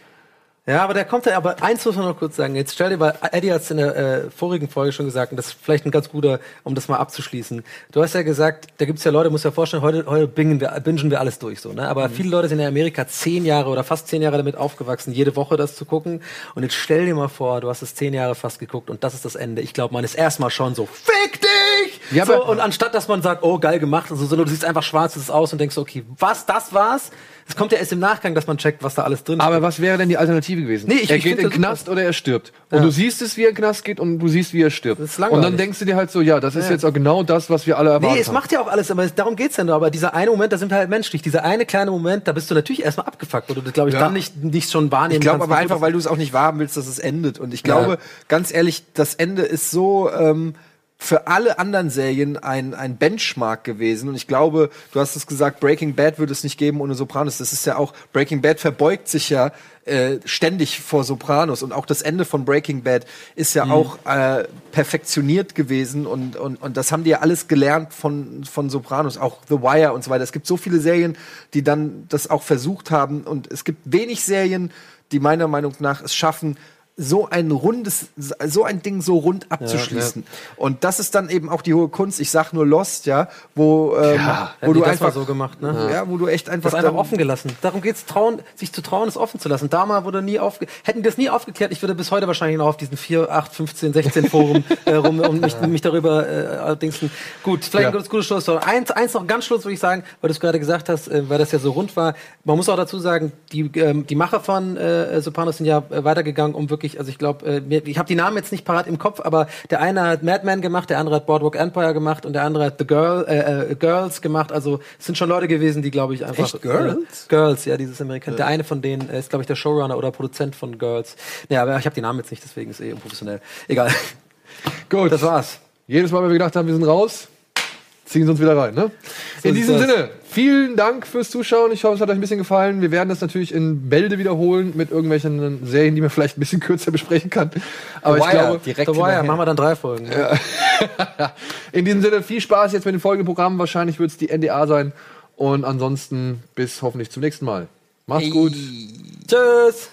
Ja, aber der kommt ja, aber eins muss man noch kurz sagen. Jetzt stell dir mal, Eddie hat es in der äh, vorigen Folge schon gesagt, und das ist vielleicht ein ganz guter, um das mal abzuschließen. Du hast ja gesagt, da gibt's ja Leute, muss ja vorstellen, heute, heute bingen wir, bingen wir alles durch so, ne? Aber viele Leute sind in Amerika zehn Jahre oder fast zehn Jahre damit aufgewachsen, jede Woche das zu gucken. Und jetzt stell dir mal vor, du hast es zehn Jahre fast geguckt und das ist das Ende. Ich glaube, man ist erstmal schon so, fick dich! Ja, so, und anstatt dass man sagt, oh, geil gemacht, und so, sondern du siehst einfach schwarzes aus und denkst, okay, was, das war's? Es kommt ja erst im Nachgang, dass man checkt, was da alles drin Aber was wäre denn die Alternative gewesen? Nee, ich- er ich geht in den Knast oder er stirbt. Und Ja. du siehst es, wie er in den Knast geht und du siehst, wie er stirbt. Das ist und langweilig. dann denkst du dir halt so, ja, das ist Ja. jetzt auch genau das, was wir alle erwarten. Nee, es macht ja auch alles, aber darum geht's ja nur. Aber dieser eine Moment, da sind wir halt menschlich. Dieser eine kleine Moment, da bist du natürlich erstmal abgefuckt, weil du das, glaube ich, Ja. dann nicht, nicht schon wahrnehmen Ich glaube kannst. aber einfach, weil du es auch nicht wahrhaben willst, dass es endet. Und ich glaube, Ja. ganz ehrlich, das Ende ist so ähm, für alle anderen Serien ein, ein Benchmark gewesen. Und ich glaube, du hast es gesagt, Breaking Bad würde es nicht geben ohne Sopranos. Das ist ja auch, Breaking Bad verbeugt sich ja äh, ständig vor Sopranos. Und auch das Ende von Breaking Bad ist ja auch äh, perfektioniert gewesen. Und, und, und das haben die ja alles gelernt von, von Sopranos. Auch The Wire und so weiter. Es gibt so viele Serien, die dann das auch versucht haben. Und es gibt wenig Serien, die meiner Meinung nach es schaffen, so ein rundes, so ein Ding so rund abzuschließen. Und das ist dann eben auch die hohe Kunst. Ich sag nur Lost, ja, wo, ähm, Ja, wo du einfach so gemacht, ne? ja, wo du echt einfach, Das einfach offen gelassen. Darum geht's, trauen, sich zu trauen, es offen zu lassen. Damals wurde nie aufge hätten das nie aufgeklärt, ich würde bis heute wahrscheinlich noch auf diesen 4, 8, 15, 16 Forum äh, rum und mich, mich darüber äh, allerdings Gut, vielleicht Ja. ein gutes, gutes Schlusswort. Eins, eins noch ganz Schluss würde ich sagen, weil du es gerade gesagt hast, äh, weil das ja so rund war. Man muss auch dazu sagen, die, ähm, die Macher von äh, Sopranos sind ja äh, weitergegangen, um wirklich, also ich glaube, äh, ich habe die Namen jetzt nicht parat im Kopf, aber der eine hat Madman gemacht, der andere hat Boardwalk Empire gemacht und der andere hat The Girl, äh, äh, Girls gemacht. Also es sind schon Leute gewesen, die, glaube ich, einfach. Echt? Girls? Äh, Girls, ja, dieses Amerikaner. Der eine von denen äh, ist, glaube ich, der Showrunner oder Produzent von Girls. Ja, aber ich habe die Namen jetzt nicht, deswegen ist eh unprofessionell. Egal. Gut. Das war's. Jedes Mal, wenn wir gedacht haben, wir sind raus, ziehen sie uns wieder rein. Ne? in diesem das. Sinne, vielen Dank fürs Zuschauen. Ich hoffe, es hat euch ein bisschen gefallen. Wir werden das natürlich in Bälde wiederholen mit irgendwelchen Serien, die man vielleicht ein bisschen kürzer besprechen kann. Aber ich Wire, glaube, direkt The Wire, hinterher. machen wir dann drei Folgen. ne? in diesem Sinne, viel Spaß jetzt mit den folgenden Programmen. Wahrscheinlich wird es die NDA sein. Und ansonsten bis hoffentlich zum nächsten Mal. Macht's gut. Tschüss.